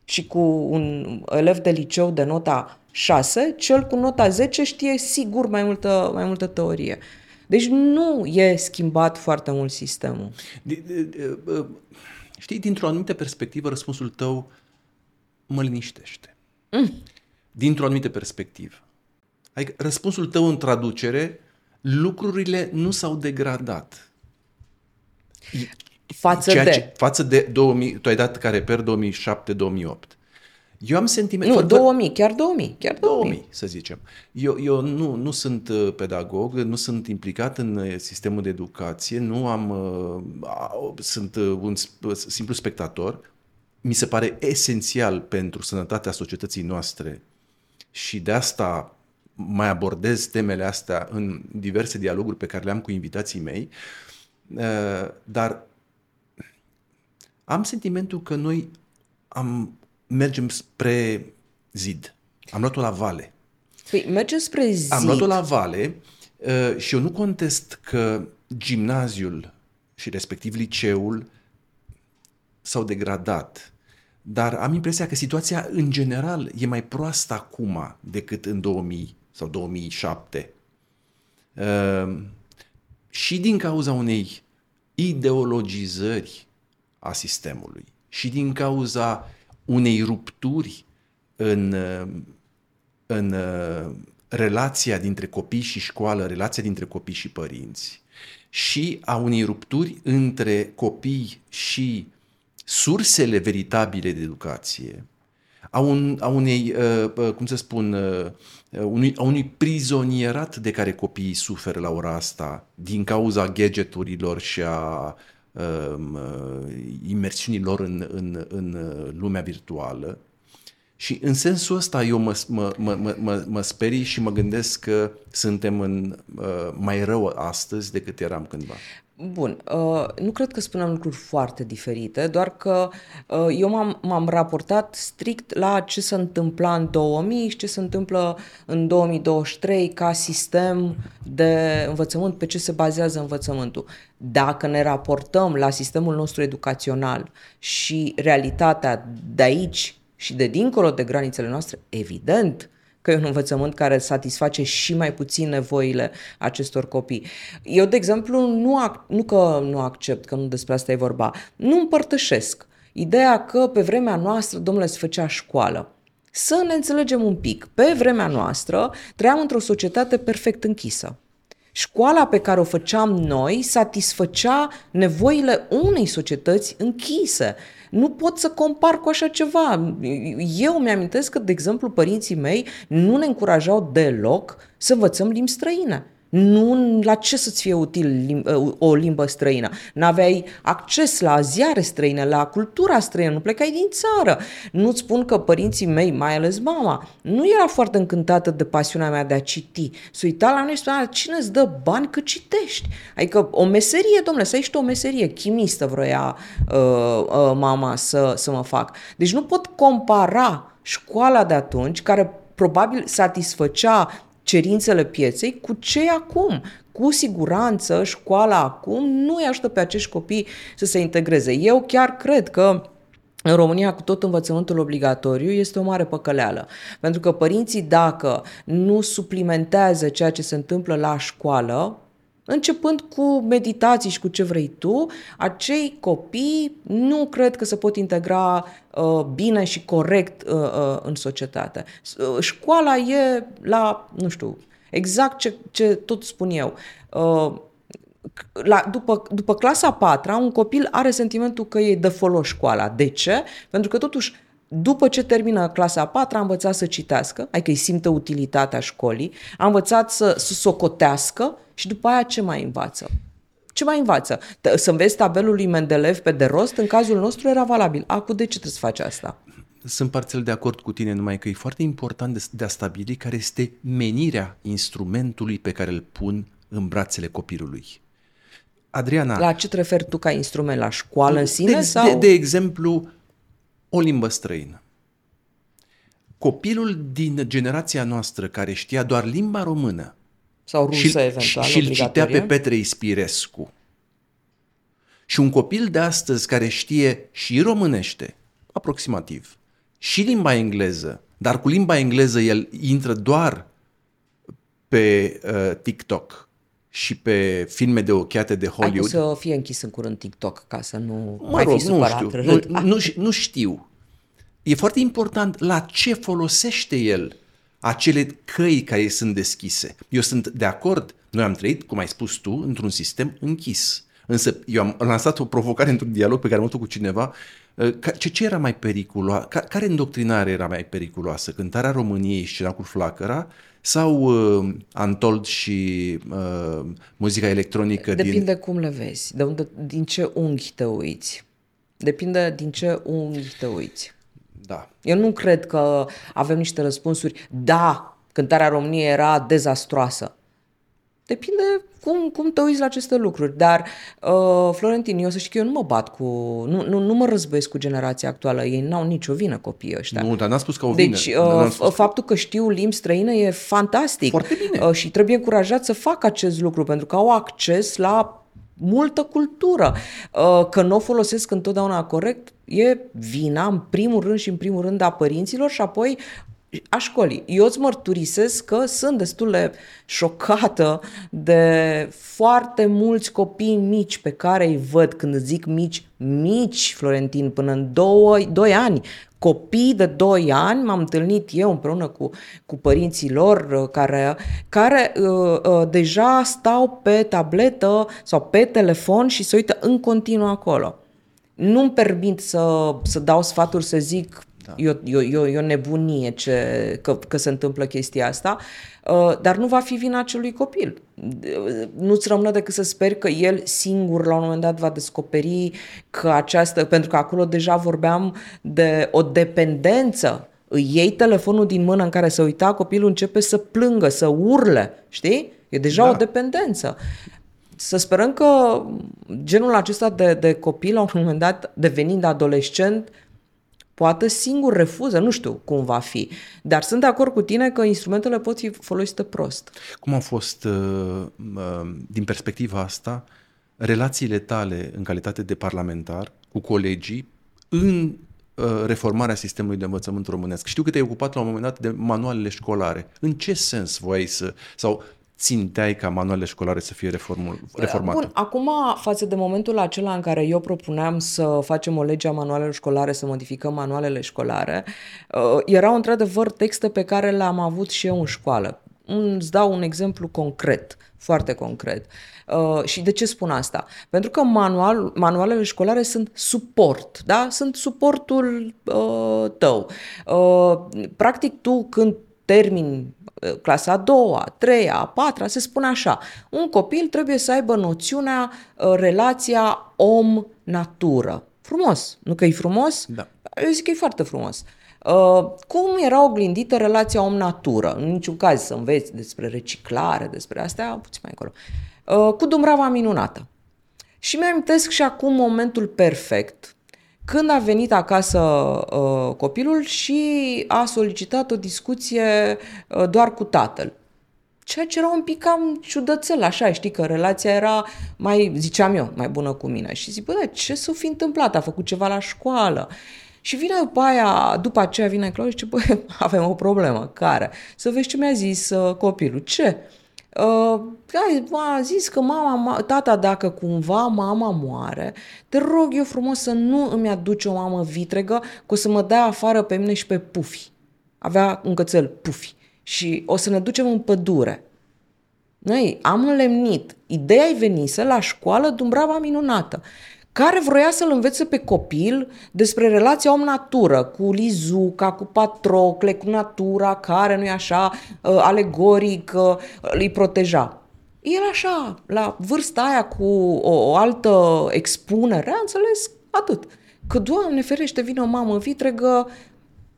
și cu un elev de liceu de nota 6, cel cu nota 10 știe sigur mai multă, mai multă teorie. Deci nu e schimbat foarte mult sistemul. De, de, de, știi, dintr-o anumită perspectivă, răspunsul tău mă liniștește. Mm. Dintr-o anumită perspectivă. Adică răspunsul tău în traducere, lucrurile nu s-au degradat. Față Ceea de? Ce, față de 2000, tu ai dat care per 2007-2008. Eu am sentiment... Nu, 2000, chiar 2000, chiar 2000. 2000, să zicem. Eu, eu nu, nu sunt uh, pedagog, nu sunt implicat în uh, sistemul de educație, nu am... Uh, sunt un simplu spectator. Mi se pare esențial pentru sănătatea societății noastre și de asta mai abordez temele astea în diverse dialoguri pe care le am cu invitații mei, dar am sentimentul că noi am mergem spre zid. Am luat-o la vale. Păi, mergem spre zid. Am luat-o la vale uh, și eu nu contest că gimnaziul și respectiv liceul s-au degradat. Dar am impresia că situația în general e mai proastă acum decât în 2000 sau 2007. Uh, și din cauza unei ideologizări a sistemului și din cauza unei rupturi în, în relația dintre copii și școală, relația dintre copii și părinți și a unei rupturi între copii și sursele veritabile de educație, a, un, a unei, uh, uh, cum să spun, uh, unui, a unui prizonierat de care copiii suferă la ora asta din cauza gadgeturilor și a uh, imersiunii lor în, în, în uh, lumea virtuală. Și în sensul ăsta eu mă, mă, mă, mă, mă sperii și mă gândesc că suntem în uh, mai rău astăzi decât eram cândva. Bun, uh, nu cred că spunem lucruri foarte diferite, doar că uh, eu m-am, m-am raportat strict la ce se întâmpla în 2000 și ce se întâmplă în 2023 ca sistem de învățământ, pe ce se bazează învățământul. Dacă ne raportăm la sistemul nostru educațional și realitatea de aici și de dincolo de granițele noastre, evident, că e un învățământ care satisface și mai puțin nevoile acestor copii. Eu, de exemplu, nu, ac- nu că nu accept, că nu despre asta e vorba, nu împărtășesc ideea că pe vremea noastră, domnule, se făcea școală. Să ne înțelegem un pic. Pe vremea noastră trăiam într-o societate perfect închisă. Școala pe care o făceam noi satisfăcea nevoile unei societăți închise. Nu pot să compar cu așa ceva. Eu mi-amintesc că, de exemplu, părinții mei nu ne încurajau deloc să învățăm limbi străine. Nu la ce să-ți fie util ă, o limbă străină. N-aveai acces la ziare străine, la cultura străină, nu plecai din țară. Nu-ți spun că părinții mei, mai ales mama, nu era foarte încântată de pasiunea mea de a citi. Se uita la noi și spunea, cine îți dă bani că citești? Adică o meserie, domnule, să ești o meserie, chimistă vroia uh, uh, mama să, să mă fac. Deci nu pot compara școala de atunci, care probabil satisfăcea cerințele pieței cu ce acum. Cu siguranță școala acum nu îi ajută pe acești copii să se integreze. Eu chiar cred că în România, cu tot învățământul obligatoriu, este o mare păcăleală. Pentru că părinții, dacă nu suplimentează ceea ce se întâmplă la școală, Începând cu meditații și cu ce vrei tu, acei copii nu cred că se pot integra uh, bine și corect uh, uh, în societate. Uh, școala e la, nu știu, exact ce, ce tot spun eu. Uh, la, după, după clasa patra, un copil are sentimentul că e de folos școala. De ce? Pentru că totuși după ce termină clasa a patra, a învățat să citească, adică îi simtă utilitatea școlii, a învățat să, să socotească și după aia ce mai învață? Ce mai învață? Să înveți tabelul lui Mendeleev pe de rost, în cazul nostru era valabil. Acum, de ce trebuie să faci asta? Sunt parțial de acord cu tine, numai că e foarte important de, de a stabili care este menirea instrumentului pe care îl pun în brațele copilului. Adriana... La ce te referi tu ca instrument? La școală în sine? De, sau? de, de exemplu, o limbă străină. Copilul din generația noastră care știa doar limba română sau rusă, și, eventual, și îl citea pe Petre Ispirescu. Și un copil de astăzi care știe și românește, aproximativ, și limba engleză, dar cu limba engleză el intră doar pe uh, TikTok și pe filme de ochiate de Hollywood. Hai să fie închis în curând TikTok ca să nu mă mai rog, fi supărat. Nu știu, (laughs) nu, nu, nu știu. E foarte important la ce folosește el acele căi care sunt deschise. Eu sunt de acord, noi am trăit, cum ai spus tu, într-un sistem închis. Însă eu am lansat o provocare într-un dialog pe care am avut cu cineva. Uh, ce, ce era mai periculoasă? Care îndoctrinare era mai periculoasă? Cântarea României și Cenacul Flacăra sau uh, Antold și uh, muzica electronică Depinde din... cum le vezi, de unde, din ce unghi te uiți. Depinde din ce unghi te uiți. Da. Eu nu cred că avem niște răspunsuri. Da, cântarea României era dezastroasă. Depinde cum, cum te uiți la aceste lucruri. Dar, uh, Florentin, eu să știi că eu nu mă bat cu... Nu, nu, nu mă războiesc cu generația actuală. Ei n-au nicio vină copiii ăștia. Nu, dar n-am spus că o vină. Deci, uh, faptul că știu limbi străine e fantastic. Foarte bine. Uh, și trebuie încurajat să facă acest lucru, pentru că au acces la multă cultură. Uh, că nu o folosesc întotdeauna corect e vina, în primul rând și în primul rând, a părinților și apoi a școlii. Eu îți mărturisesc că sunt destul de șocată de foarte mulți copii mici pe care îi văd când zic mici, mici, Florentin, până în două, doi ani, copii de 2 ani, m-am întâlnit eu împreună cu, cu părinții lor uh, care, care uh, uh, deja stau pe tabletă sau pe telefon și se uită în continuu acolo. Nu-mi permit să, să dau sfaturi să zic da. eu, eu, eu, eu nebunie ce, că, că se întâmplă chestia asta, uh, dar nu va fi vina acelui copil. Nu-ți rămână decât să speri că el singur la un moment dat va descoperi că această, pentru că acolo deja vorbeam de o dependență îi iei telefonul din mână în care se uita, copilul începe să plângă, să urle, știi? E deja da. o dependență. Să sperăm că genul acesta de, de copil, la un moment dat, devenind adolescent, poate singur refuză, nu știu cum va fi. Dar sunt de acord cu tine că instrumentele pot fi folosite prost. Cum au fost, uh, uh, din perspectiva asta, relațiile tale în calitate de parlamentar cu colegii în uh, reformarea sistemului de învățământ românesc. Știu că te-ai ocupat la un moment dat de manualele școlare. În ce sens voiai să, sau ținteai ca manualele școlare să fie reformul, reformate? Bun, acum, față de momentul acela în care eu propuneam să facem o lege a manualelor școlare, să modificăm manualele școlare, uh, erau într-adevăr texte pe care le-am avut și eu în școală. Îți dau un exemplu concret, foarte concret. Uh, și de ce spun asta? Pentru că manual, manualele școlare sunt suport, da? Sunt suportul uh, tău. Uh, practic, tu când termin uh, clasa a doua, a treia, a patra, se spune așa. Un copil trebuie să aibă noțiunea, uh, relația om-natură. Frumos, nu că e frumos? Da. Eu zic că e foarte frumos. Uh, cum era oglindită relația om-natură? În niciun caz să înveți despre reciclare, despre astea, puțin mai încolo. Uh, cu Dumbrava minunată. Și mi-am și acum momentul perfect când a venit acasă uh, copilul și a solicitat o discuție uh, doar cu tatăl. Ceea ce era un pic cam ciudățel, așa, știi, că relația era mai, ziceam eu, mai bună cu mine. Și zic, bă, da, ce s-a fi întâmplat? A făcut ceva la școală. Și vine după aia, după aceea vine Claudiu și zice, bă, (laughs) avem o problemă. Care? Să vezi ce mi-a zis uh, copilul. Ce? Uh, a zis că mama, tata, dacă cumva mama moare, te rog eu frumos să nu îmi aduci o mamă vitregă, că o să mă dea afară pe mine și pe Pufi. Avea un cățel, Pufi. Și o să ne ducem în pădure. Noi am înlemnit. Ideea i venise la școală Dumbrava minunată care vroia să-l învețe pe copil despre relația om-natură, cu Lizuca, cu Patrocle, cu natura, care, nu-i așa, uh, alegoric, uh, îi proteja. El așa, la vârsta aia cu o, o altă expunere, a înțeles atât. Că, Doamne ferește, vine o mamă vitregă,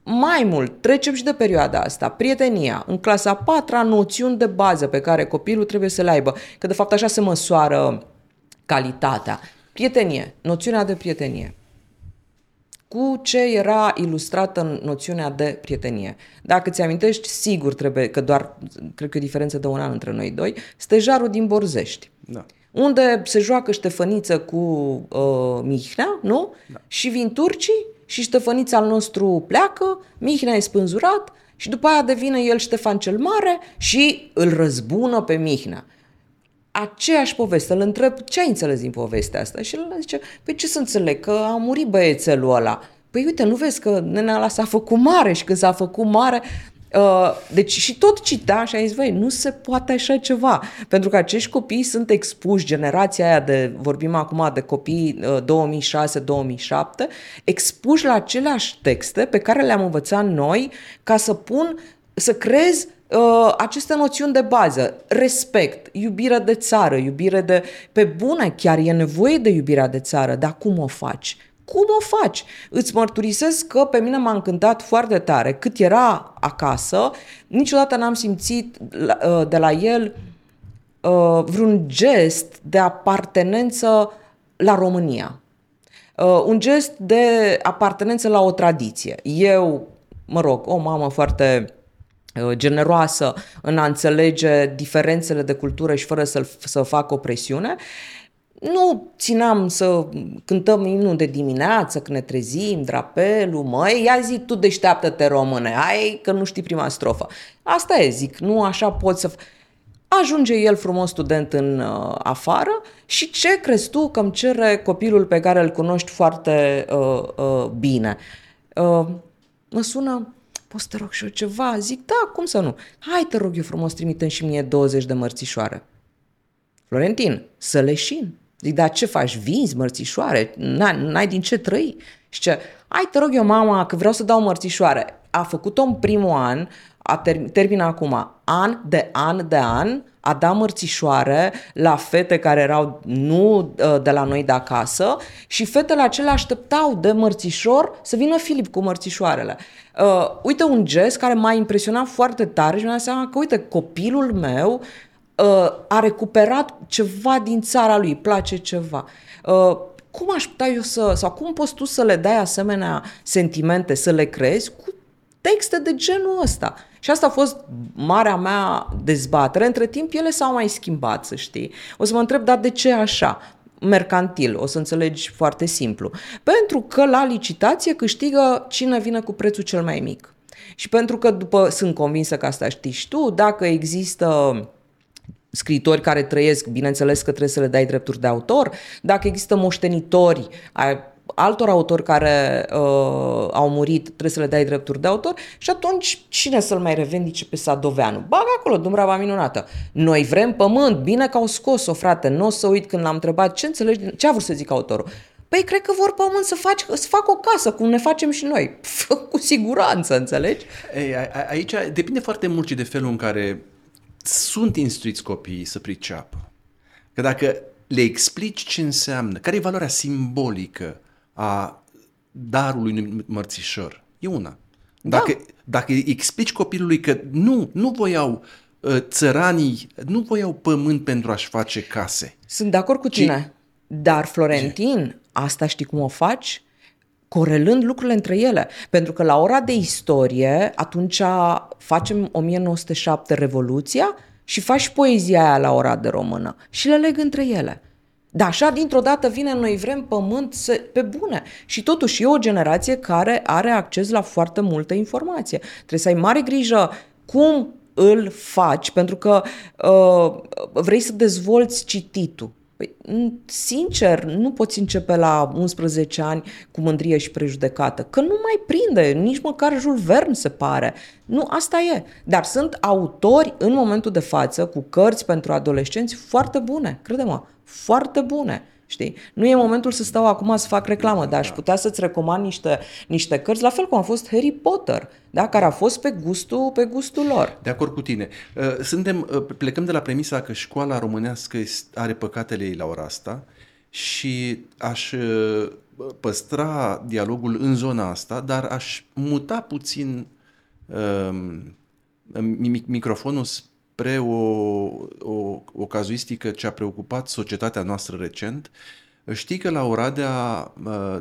mai mult, trecem și de perioada asta, prietenia, în clasa 4 noțiuni de bază pe care copilul trebuie să le aibă, că de fapt așa se măsoară calitatea. Prietenie, noțiunea de prietenie. Cu ce era ilustrată în noțiunea de prietenie? Dacă ți amintești, sigur trebuie, că doar, cred că e diferență de un an între noi doi, stejarul din Borzești. Da. Unde se joacă Ștefăniță cu uh, Mihnea, nu? Da. Și vin turcii și Ștefănița al nostru pleacă, Mihnea e spânzurat și după aia devine el Ștefan cel Mare și îl răzbună pe Mihnea aceeași poveste. Îl întreb ce ai înțeles din povestea asta și el zice, păi ce să înțeleg, că a murit băiețelul ăla. Păi uite, nu vezi că nenea ăla s-a făcut mare și când s-a făcut mare, Uh, deci și tot cita și a zis, băi, nu se poate așa ceva. Pentru că acești copii sunt expuși, generația aia de, vorbim acum de copii uh, 2006-2007, expuși la aceleași texte pe care le-am învățat noi ca să pun, să crezi uh, aceste noțiuni de bază, respect, iubire de țară, iubire de... Pe bune, chiar e nevoie de iubirea de țară, dar cum o faci? Cum o faci? Îți mărturisesc că pe mine m-a încântat foarte tare. Cât era acasă, niciodată n-am simțit uh, de la el uh, vreun gest de apartenență la România. Uh, un gest de apartenență la o tradiție. Eu, mă rog, o mamă foarte Uh, generoasă în a înțelege diferențele de cultură și fără să, să facă o presiune, nu țineam să cântăm imnul de dimineață, când ne trezim, drapelul, măi, ia zi tu deșteaptă-te române, ai că nu știi prima strofă. Asta e, zic, nu așa poți să... Ajunge el frumos student în uh, afară și ce crezi tu că îmi cere copilul pe care îl cunoști foarte uh, uh, bine? Uh, mă sună poți să te rog și eu ceva? Zic, da, cum să nu? Hai, te rog eu frumos, trimitem și mie 20 de mărțișoare. Florentin, să leșin. Zic, dar ce faci? Vinzi mărțișoare? N-ai din ce trăi? Și ce? Hai, te rog eu, mama, că vreau să dau mărțișoare. A făcut-o în primul an, a ter- termină acum, an de an de an, a dat mărțișoare la fete care erau nu uh, de la noi de acasă și fetele acelea așteptau de mărțișor să vină Filip cu mărțișoarele. Uh, uite un gest care m-a impresionat foarte tare și mi-am dat seama că, uite, copilul meu uh, a recuperat ceva din țara lui, îi place ceva. Uh, cum aș putea eu să, sau cum poți tu să le dai asemenea sentimente, să le crezi cu texte de genul ăsta? Și asta a fost marea mea dezbatere. Între timp, ele s-au mai schimbat, să știi. O să mă întreb, dar de ce așa? mercantil, o să înțelegi foarte simplu. Pentru că la licitație câștigă cine vine cu prețul cel mai mic. Și pentru că după, sunt convinsă că asta știi și tu, dacă există scriitori care trăiesc, bineînțeles că trebuie să le dai drepturi de autor, dacă există moștenitori altor autori care uh, au murit, trebuie să le dai drepturi de autor și atunci cine să-l mai revendice pe Sadoveanu? Bag acolo, Dumbrava minunată. Noi vrem pământ, bine că au scos-o, frate, nu o să uit când l-am întrebat ce înțelegi, ce a vrut să zic autorul. Păi cred că vor pământ să, faci, să fac o casă, cum ne facem și noi. Pf, (laughs) cu siguranță, înțelegi? Ei, a, a, aici depinde foarte mult și de felul în care sunt instruiți copiii să priceapă. Că dacă le explici ce înseamnă, care e valoarea simbolică a darului unui mărțișor, e una. Dacă, da. dacă explici copilului că nu, nu voiau uh, țăranii, nu voiau pământ pentru a-și face case. Sunt de acord cu tine. Ci... Dar, Florentin, ce? asta știi cum o faci? corelând lucrurile între ele. Pentru că la ora de istorie, atunci facem 1907 Revoluția și faci poezia aia la ora de română și le leg între ele. Da, așa dintr-o dată vine, noi vrem pământ să, pe bune. Și totuși e o generație care are acces la foarte multă informație. Trebuie să ai mare grijă cum îl faci, pentru că uh, vrei să dezvolți cititul. Păi, sincer, nu poți începe la 11 ani cu mândrie și prejudecată, că nu mai prinde, nici măcar Jules Verne se pare. Nu, asta e. Dar sunt autori în momentul de față cu cărți pentru adolescenți foarte bune, crede-mă, foarte bune. Știi? Nu e momentul să stau acum să fac reclamă, dar aș putea să-ți recomand niște, niște cărți, la fel cum a fost Harry Potter, da? care a fost pe gustul, pe gustul lor. De acord cu tine. Uh, suntem, uh, plecăm de la premisa că școala românească are păcatele ei la ora asta și aș uh, păstra dialogul în zona asta, dar aș muta puțin um, microfonul spre o, o, o cazuistică ce a preocupat societatea noastră recent. Știi că la Oradea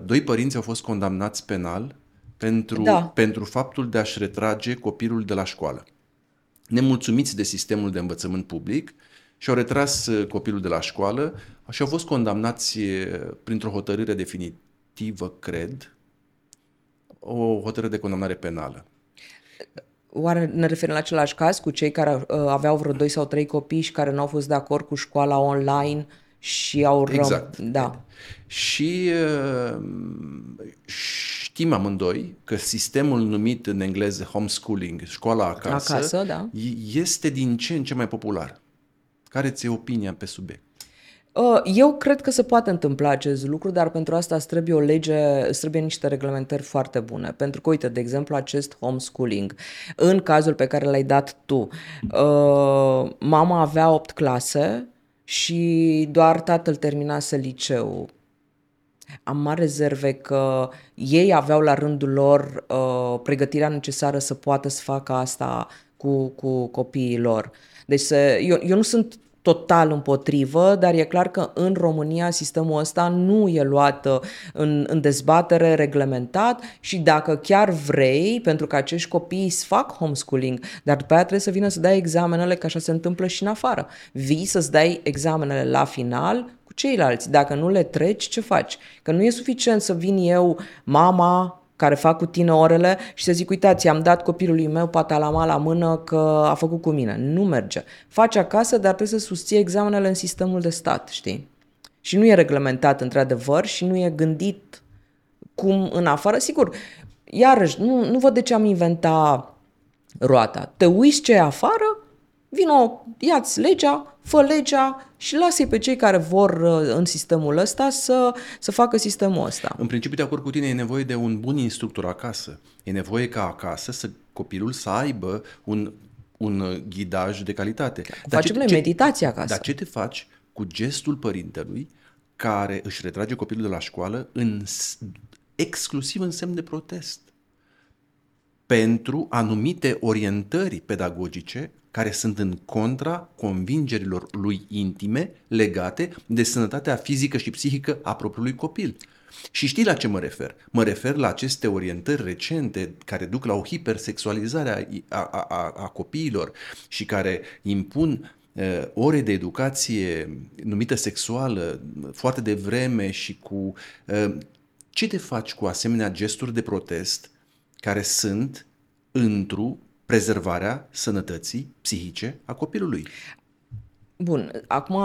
doi părinți au fost condamnați penal pentru, da. pentru faptul de a-și retrage copilul de la școală. Nemulțumiți de sistemul de învățământ public și-au retras copilul de la școală și au fost condamnați printr-o hotărâre definitivă, cred, o hotărâre de condamnare penală. Oare ne referim la același caz cu cei care uh, aveau vreo doi sau trei copii și care nu au fost de acord cu școala online și au răm... Exact. Da. Și uh, știm amândoi că sistemul numit în engleză homeschooling, școala acasă, acasă da. este din ce în ce mai popular. Care ți-e opinia pe subiect? Uh, eu cred că se poate întâmpla acest lucru, dar pentru asta îți trebuie o lege, îți trebuie niște reglementări foarte bune. Pentru că, uite, de exemplu, acest homeschooling, în cazul pe care l-ai dat tu, uh, mama avea 8 clase și doar tatăl terminase liceu. Am mari rezerve că ei aveau la rândul lor uh, pregătirea necesară să poată să facă asta cu, cu copiii lor. Deci să, eu, eu nu sunt total împotrivă, dar e clar că în România sistemul ăsta nu e luat uh, în, în dezbatere, reglementat și dacă chiar vrei, pentru că acești copii îți fac homeschooling, dar după aia trebuie să vină să dai examenele, că așa se întâmplă și în afară. Vii să-ți dai examenele la final cu ceilalți. Dacă nu le treci, ce faci? Că nu e suficient să vin eu, mama, care fac cu tine orele și să zic, uitați, am dat copilului meu patalama la mână că a făcut cu mine. Nu merge. Faci acasă, dar trebuie să susții examenele în sistemul de stat, știi? Și nu e reglementat într-adevăr și nu e gândit cum în afară. Sigur, iarăși, nu, nu văd de ce am inventat roata. Te uiți ce e afară, vino, ia-ți legea, fă legea și lasă pe cei care vor uh, în sistemul ăsta să, să facă sistemul ăsta. În principiu, de acord cu tine, e nevoie de un bun instructor acasă. E nevoie ca acasă să copilul să aibă un, un ghidaj de calitate. Dar Facem noi meditație acasă. Dar ce te faci cu gestul părintelui care își retrage copilul de la școală în, exclusiv în semn de protest? pentru anumite orientări pedagogice care sunt în contra convingerilor lui intime legate de sănătatea fizică și psihică a propriului copil. Și știi la ce mă refer? Mă refer la aceste orientări recente care duc la o hipersexualizare a, a, a, a copiilor și care impun uh, ore de educație numită sexuală foarte devreme și cu... Uh, ce te faci cu asemenea gesturi de protest care sunt întru prezervarea sănătății psihice a copilului. Bun, acum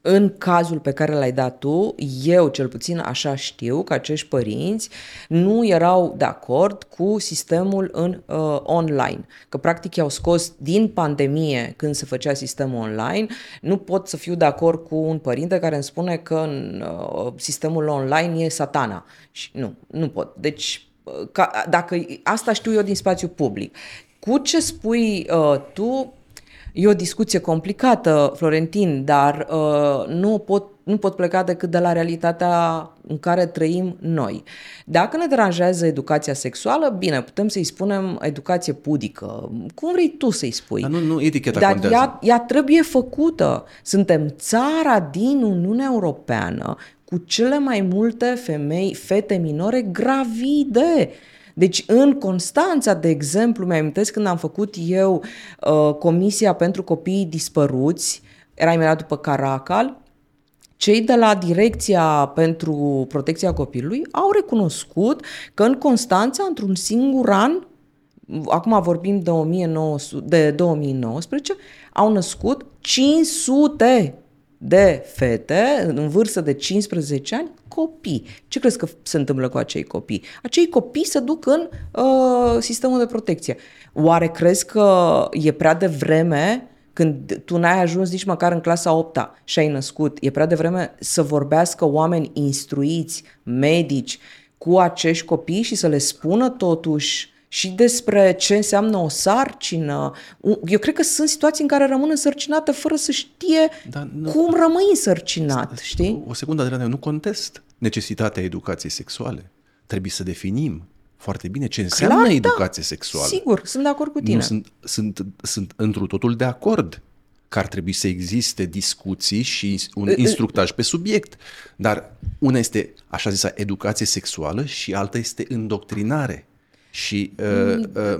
în cazul pe care l-ai dat tu, eu cel puțin așa știu că acești părinți nu erau de acord cu sistemul în uh, online. Că practic i-au scos din pandemie când se făcea sistemul online. Nu pot să fiu de acord cu un părinte care îmi spune că în, uh, sistemul online e satana. Și nu, nu pot. Deci, uh, ca, dacă asta știu eu din spațiu public. Cu ce spui uh, tu, E o discuție complicată, Florentin, dar uh, nu, pot, nu pot pleca decât de la realitatea în care trăim noi. Dacă ne deranjează educația sexuală, bine, putem să-i spunem educație pudică, cum vrei tu să-i spui. Dar nu, nu eticheta Dar contează. ea, ea trebuie făcută. Suntem țara din Uniunea Europeană cu cele mai multe femei, fete minore gravide. Deci în Constanța, de exemplu, mi-amintesc când am făcut eu uh, Comisia pentru Copiii Dispăruți, era imediat după Caracal, cei de la Direcția pentru Protecția Copilului au recunoscut că în Constanța, într-un singur an, acum vorbim de, 1900, de 2019, au născut 500 de fete în vârstă de 15 ani copii. Ce crezi că se întâmplă cu acei copii? Acei copii se duc în uh, sistemul de protecție. Oare crezi că e prea devreme când tu n-ai ajuns nici măcar în clasa 8 și ai născut, e prea devreme să vorbească oameni instruiți, medici, cu acești copii și să le spună totuși și despre ce înseamnă o sarcină. Eu cred că sunt situații în care rămân însărcinată fără să știe da, nu, cum rămâi însărcinat, știi? O secundă, Adriana, eu nu contest necesitatea educației sexuale. Trebuie să definim foarte bine ce înseamnă Clar, da. educație da, sexuală. Sigur, sunt de acord cu tine. Nu, sunt, sunt, sunt întru totul de acord că ar trebui să existe discuții și un instructaj pe subiect. Dar una este, așa zisa, educație sexuală și alta este îndoctrinare. Și, uh, uh,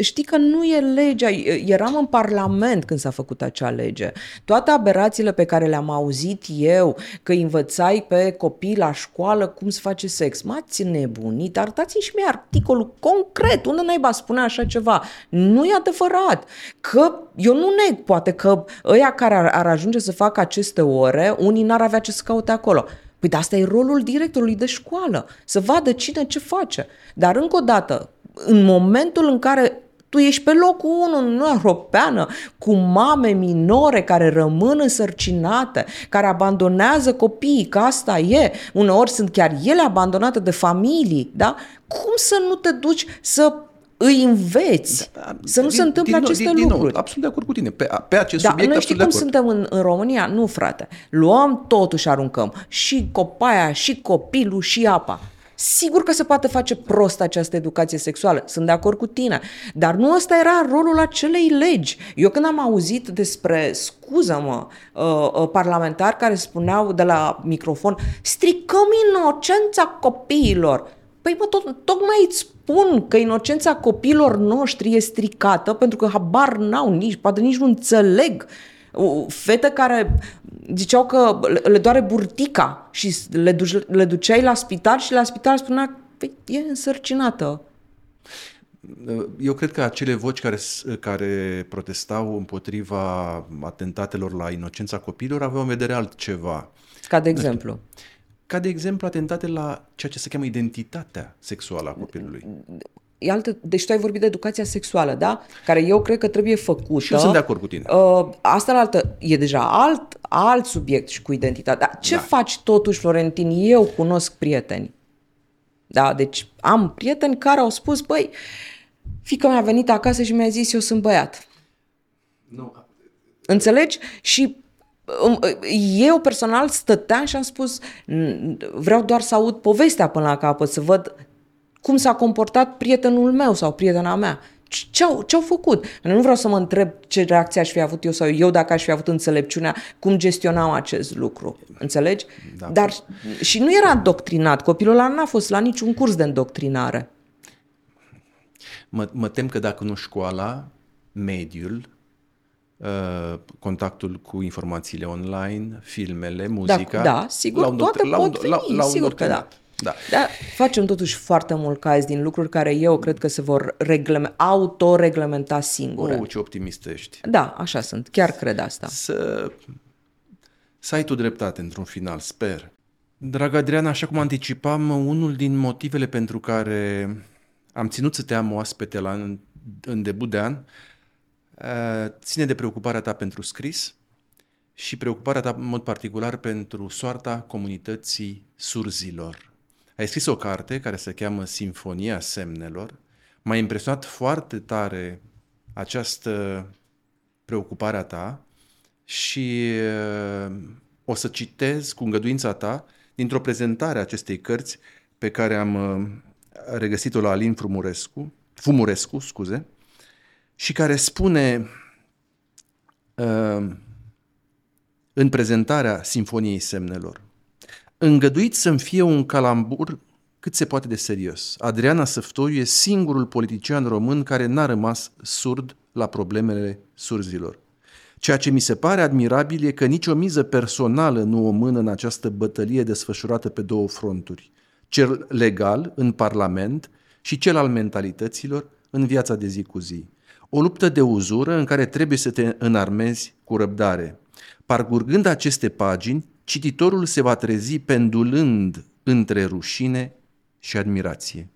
Știi că nu e legea. Eram în Parlament când s-a făcut acea lege. Toate aberațiile pe care le-am auzit eu, că învățai pe copii la școală cum se face sex, m-ați nebunit, arătați-mi și mie articolul concret, unde naiba spune așa ceva. Nu e adevărat. Că eu nu neg, poate că ăia care ar, ar ajunge să facă aceste ore, unii n-ar avea ce să caute acolo. Păi de asta e rolul directorului de școală, să vadă cine ce face. Dar încă o dată, în momentul în care tu ești pe locul 1 în Uniunea Europeană cu mame minore care rămân însărcinate, care abandonează copiii, că asta e. Uneori sunt chiar ele abandonate de familii, da? Cum să nu te duci să îi înveți da, da, să nu din, se întâmple din, aceste din, lucruri. Din nou, absolut de acord cu tine. Pe, pe acest da, subiect noi știi cum suntem în, în România? Nu, frate. Luăm totuși aruncăm. Și copaia, și copilul, și apa. Sigur că se poate face prost această educație sexuală, sunt de acord cu tine, dar nu ăsta era rolul acelei legi. Eu când am auzit despre, scuză-mă, uh, uh, parlamentari care spuneau de la microfon, stricăm inocența copiilor, Păi mă, tot, tocmai îți spun că inocența copiilor noștri e stricată pentru că habar n-au nici, poate nici nu înțeleg. Fete care ziceau că le doare burtica și le, duce, le duceai la spital și la spital spunea că e însărcinată. Eu cred că acele voci care, care protestau împotriva atentatelor la inocența copiilor aveau în vedere altceva. Ca de exemplu? Ca de exemplu atentate la ceea ce se cheamă identitatea sexuală a copilului. E altă, deci tu ai vorbit de educația sexuală, da? Care eu cred că trebuie făcută. Și eu sunt de acord cu tine. Uh, asta la altă, e deja alt, alt subiect și cu identitatea. Dar ce da. faci totuși, Florentin? Eu cunosc prieteni. Da, deci am prieteni care au spus, băi, fică mi-a venit acasă și mi-a zis, eu sunt băiat. Nu. Înțelegi? Și eu personal stăteam și am spus vreau doar să aud povestea până la capăt, să văd cum s-a comportat prietenul meu sau prietena mea. Ce-au, ce-au făcut? Nu vreau să mă întreb ce reacție aș fi avut eu sau eu dacă aș fi avut înțelepciunea, cum gestionam acest lucru. Înțelegi? Da. Dar și nu era îndoctrinat. Copilul ăla n-a fost la niciun curs de îndoctrinare. Mă, mă tem că dacă nu școala, mediul, Uh, contactul cu informațiile online, filmele, muzica. Da, da sigur, toate pot veni, la, la sigur că da. Da. Dar facem totuși foarte mult caz din lucruri care eu cred că se vor regleme, autoreglementa singure. Oh, ce optimist ești. Da, așa sunt. Chiar cred asta. Să Să ai tu dreptate într-un final, sper. Dragă Adriana, așa cum anticipam, unul din motivele pentru care am ținut să te am oaspete la, în, în debut de an uh, ține de preocuparea ta pentru scris și preocuparea ta în mod particular pentru soarta comunității surzilor. Ai scris o carte care se cheamă Sinfonia Semnelor. M-a impresionat foarte tare această preocupare a ta și uh, o să citez cu îngăduința ta dintr-o prezentare a acestei cărți pe care am uh, regăsit-o la Alin Frumurescu, Fumurescu, scuze, și care spune uh, în prezentarea Sinfoniei Semnelor, îngăduit să-mi fie un calambur cât se poate de serios. Adriana Săftoiu e singurul politician român care n-a rămas surd la problemele surzilor. Ceea ce mi se pare admirabil e că nicio miză personală nu o mână în această bătălie desfășurată pe două fronturi, cel legal în Parlament și cel al mentalităților în viața de zi cu zi. O luptă de uzură în care trebuie să te înarmezi cu răbdare. Parcurgând aceste pagini, cititorul se va trezi pendulând între rușine și admirație.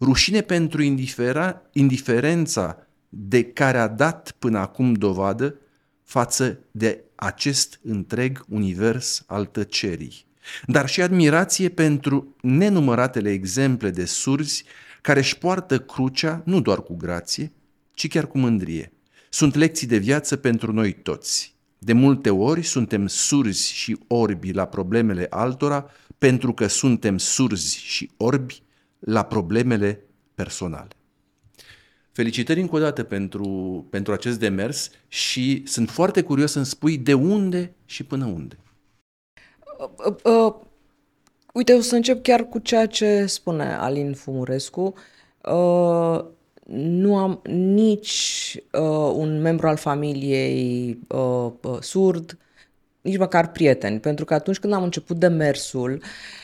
Rușine pentru indifera, indiferența de care a dat până acum dovadă față de acest întreg univers al tăcerii, dar și admirație pentru nenumăratele exemple de surzi care își poartă crucea nu doar cu grație, ci chiar cu mândrie. Sunt lecții de viață pentru noi toți. De multe ori suntem surzi și orbi la problemele altora pentru că suntem surzi și orbi la problemele personale. Felicitări încă o dată pentru, pentru acest demers și sunt foarte curios să-mi spui de unde și până unde. Uh, uh, uh, uite, o să încep chiar cu ceea ce spune Alin Fumurescu. Uh, nu am nici uh, un membru al familiei uh, uh, surd, nici măcar prieteni, pentru că atunci când am început demersul, uh, Uh,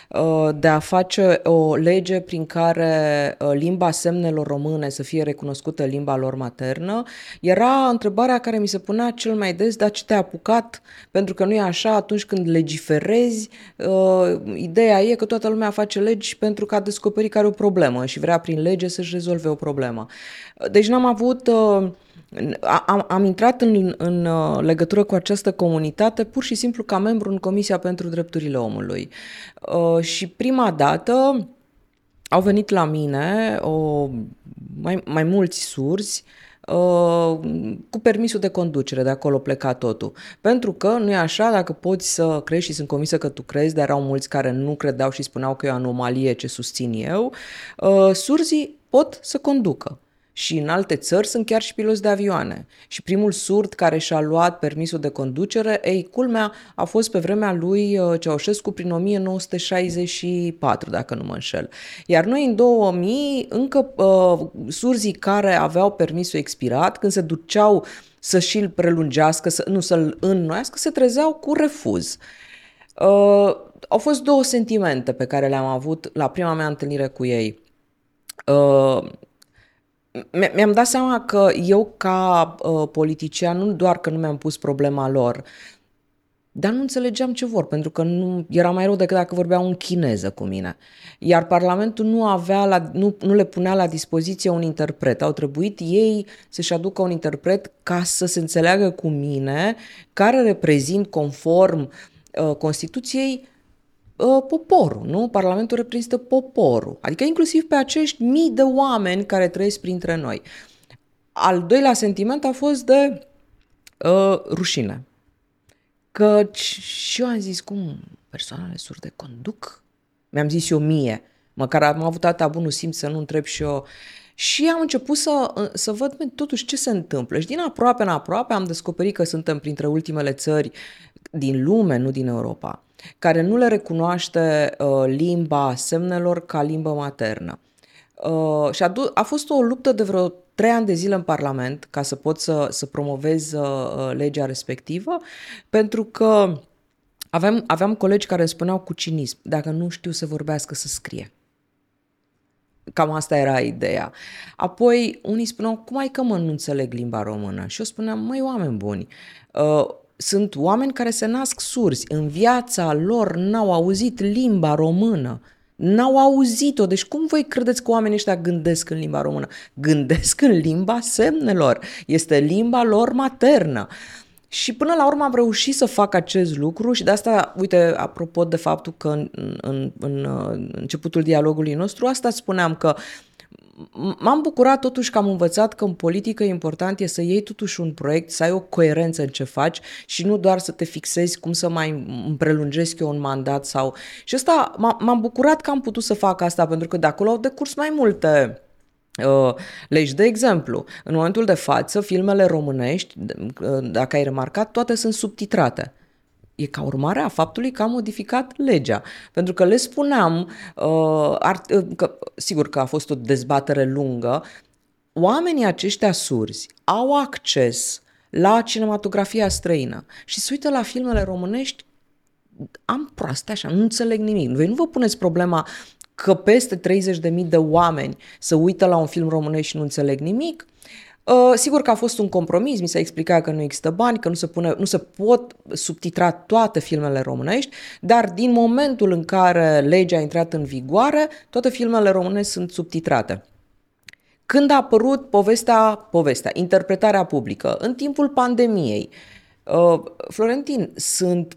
de a face o lege prin care uh, limba semnelor române să fie recunoscută limba lor maternă, era întrebarea care mi se punea cel mai des, dar ce te-a apucat? Pentru că nu e așa, atunci când legiferezi, uh, ideea e că toată lumea face legi pentru că a descoperit care e o problemă și vrea prin lege să-și rezolve o problemă. Deci n-am avut am, am intrat în, în uh, legătură cu această comunitate pur și simplu ca membru în Comisia pentru Drepturile Omului. Uh, și prima dată au venit la mine o, mai, mai mulți surzi uh, cu permisul de conducere, de acolo pleca totul. Pentru că nu e așa, dacă poți să crezi și sunt convinsă că tu crezi, dar erau mulți care nu credeau și spuneau că e o anomalie ce susțin eu, surzii pot să conducă. Și în alte țări sunt chiar și piloți de avioane. Și primul surd care și-a luat permisul de conducere, ei, culmea, a fost pe vremea lui uh, Ceaușescu prin 1964, dacă nu mă înșel. Iar noi în 2000, încă uh, surzii care aveau permisul expirat, când se duceau să și-l prelungească, să, nu să-l înnoiască, se trezeau cu refuz. Uh, au fost două sentimente pe care le-am avut la prima mea întâlnire cu ei. Uh, mi-am dat seama că eu ca uh, politician nu doar că nu mi-am pus problema lor, dar nu înțelegeam ce vor, pentru că nu era mai rău decât dacă vorbeau în chineză cu mine. Iar Parlamentul nu, avea la, nu, nu le punea la dispoziție un interpret. Au trebuit ei să-și aducă un interpret ca să se înțeleagă cu mine, care reprezint conform uh, Constituției uh, poporul, nu? Parlamentul reprezintă poporul, adică inclusiv pe acești mii de oameni care trăiesc printre noi. Al doilea sentiment a fost de uh, rușine. Că și eu am zis, cum persoanele surde conduc? Mi-am zis eu mie, măcar am avut atâta bunul simț să nu întreb și eu. Și am început să, uh, să văd totuși ce se întâmplă. Și din aproape în aproape am descoperit că suntem printre ultimele țări din lume, nu din Europa, care nu le recunoaște uh, limba semnelor ca limbă maternă. Uh, și a, du- a fost o luptă de vreo trei ani de zile în Parlament ca să pot să, să promovez uh, legea respectivă, pentru că aveam, aveam colegi care spuneau cu cinism, dacă nu știu să vorbească, să scrie. Cam asta era ideea. Apoi unii spuneau, cum ai că mă nu înțeleg limba română? Și eu spuneam, măi, oameni buni, uh, sunt oameni care se nasc surzi. În viața lor n-au auzit limba română. N-au auzit-o. Deci cum voi credeți că oamenii ăștia gândesc în limba română? Gândesc în limba semnelor. Este limba lor maternă. Și până la urmă am reușit să fac acest lucru și de asta, uite, apropo de faptul că în, în, în, în începutul dialogului nostru, asta spuneam că m-am bucurat totuși că am învățat că în politică important e să iei totuși un proiect, să ai o coerență în ce faci și nu doar să te fixezi cum să mai prelungesc eu un mandat sau... Și asta m-am bucurat că am putut să fac asta pentru că de acolo au decurs mai multe Uh, legi. De exemplu, în momentul de față, filmele românești, uh, dacă ai remarcat, toate sunt subtitrate. E ca urmare a faptului că am modificat legea. Pentru că le spuneam, uh, ar, uh, că, sigur că a fost o dezbatere lungă, oamenii aceștia surzi au acces la cinematografia străină și se uită la filmele românești am proaste așa, nu înțeleg nimic. Voi nu vă puneți problema că peste 30.000 de oameni să uită la un film românesc și nu înțeleg nimic. Uh, sigur că a fost un compromis, mi s-a explicat că nu există bani, că nu se, pune, nu se pot subtitra toate filmele românești, dar din momentul în care legea a intrat în vigoare, toate filmele românești sunt subtitrate. Când a apărut povestea, povestea, interpretarea publică, în timpul pandemiei, uh, Florentin, sunt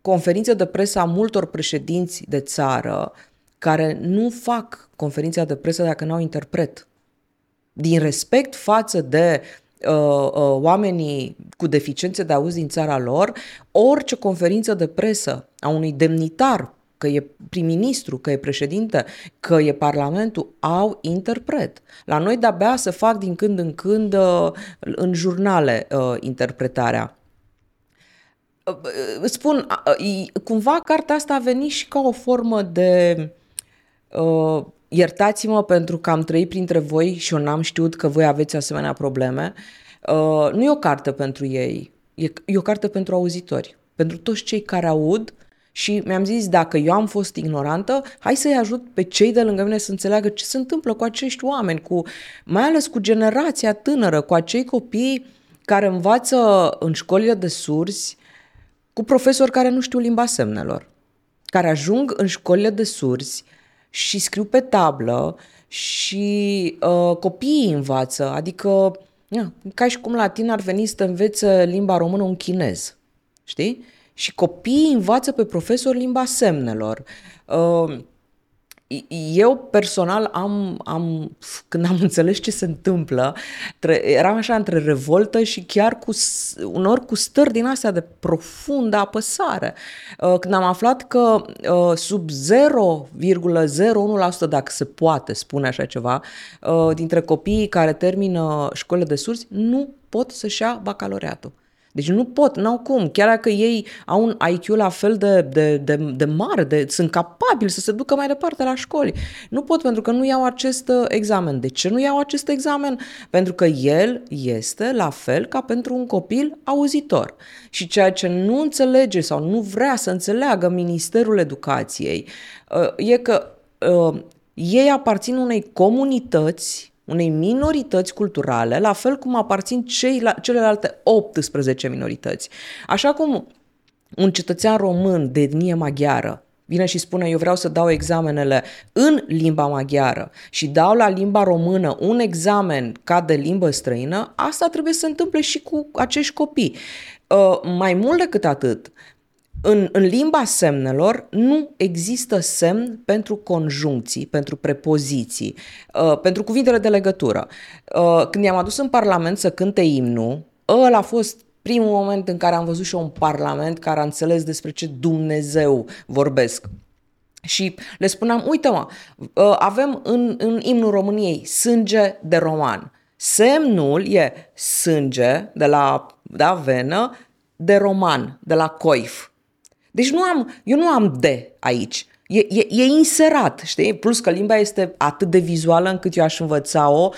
conferințe de presă a multor președinți de țară care nu fac conferința de presă dacă nu au interpret. Din respect față de uh, uh, oamenii cu deficiențe de auz din țara lor, orice conferință de presă a unui demnitar, că e prim-ministru, că e președinte, că e parlamentul, au interpret. La noi de-abia să fac din când în când uh, în jurnale uh, interpretarea. Uh, uh spun, uh, cumva cartea asta a venit și ca o formă de Uh, iertați-mă pentru că am trăit printre voi și eu n-am știut că voi aveți asemenea probleme. Uh, nu e o carte pentru ei, e, e o carte pentru auzitori, pentru toți cei care aud și mi-am zis, dacă eu am fost ignorantă, hai să-i ajut pe cei de lângă mine să înțeleagă ce se întâmplă cu acești oameni, cu, mai ales cu generația tânără, cu acei copii care învață în școlile de surzi, cu profesori care nu știu limba semnelor, care ajung în școlile de surzi și scriu pe tablă și uh, copiii învață, adică ia, ca și cum la tine ar veni să învețe limba română un chinez, știi? Și copiii învață pe profesor limba semnelor. Uh, eu personal am, am, când am înțeles ce se întâmplă, tre- eram așa între revoltă și chiar cu, unor cu stări din astea de profundă apăsare. Uh, când am aflat că uh, sub 0,01% dacă se poate spune așa ceva, uh, dintre copiii care termină școlile de surzi, nu pot să-și ia bacalaureatul. Deci nu pot, n-au cum. Chiar dacă ei au un IQ la fel de, de, de, de mare, de, sunt capabili să se ducă mai departe la școli. Nu pot pentru că nu iau acest uh, examen. De ce nu iau acest examen? Pentru că el este la fel ca pentru un copil auzitor. Și ceea ce nu înțelege sau nu vrea să înțeleagă Ministerul Educației uh, e că uh, ei aparțin unei comunități unei minorități culturale, la fel cum aparțin cei, celelalte 18 minorități. Așa cum un cetățean român de etnie maghiară vine și spune eu vreau să dau examenele în limba maghiară și dau la limba română un examen ca de limbă străină, asta trebuie să se întâmple și cu acești copii. Uh, mai mult decât atât, în, în limba semnelor nu există semn pentru conjuncții, pentru prepoziții, uh, pentru cuvintele de legătură. Uh, când i-am adus în Parlament să cânte imnul, ăla a fost primul moment în care am văzut și eu un Parlament care a înțeles despre ce Dumnezeu vorbesc. Și le spuneam, uite mă, uh, avem în, în imnul României sânge de roman. Semnul e sânge de la da, venă, de roman, de la coif. Deci nu am, eu nu am de aici. E, e, e inserat, știi? Plus că limba este atât de vizuală încât eu aș învăța-o.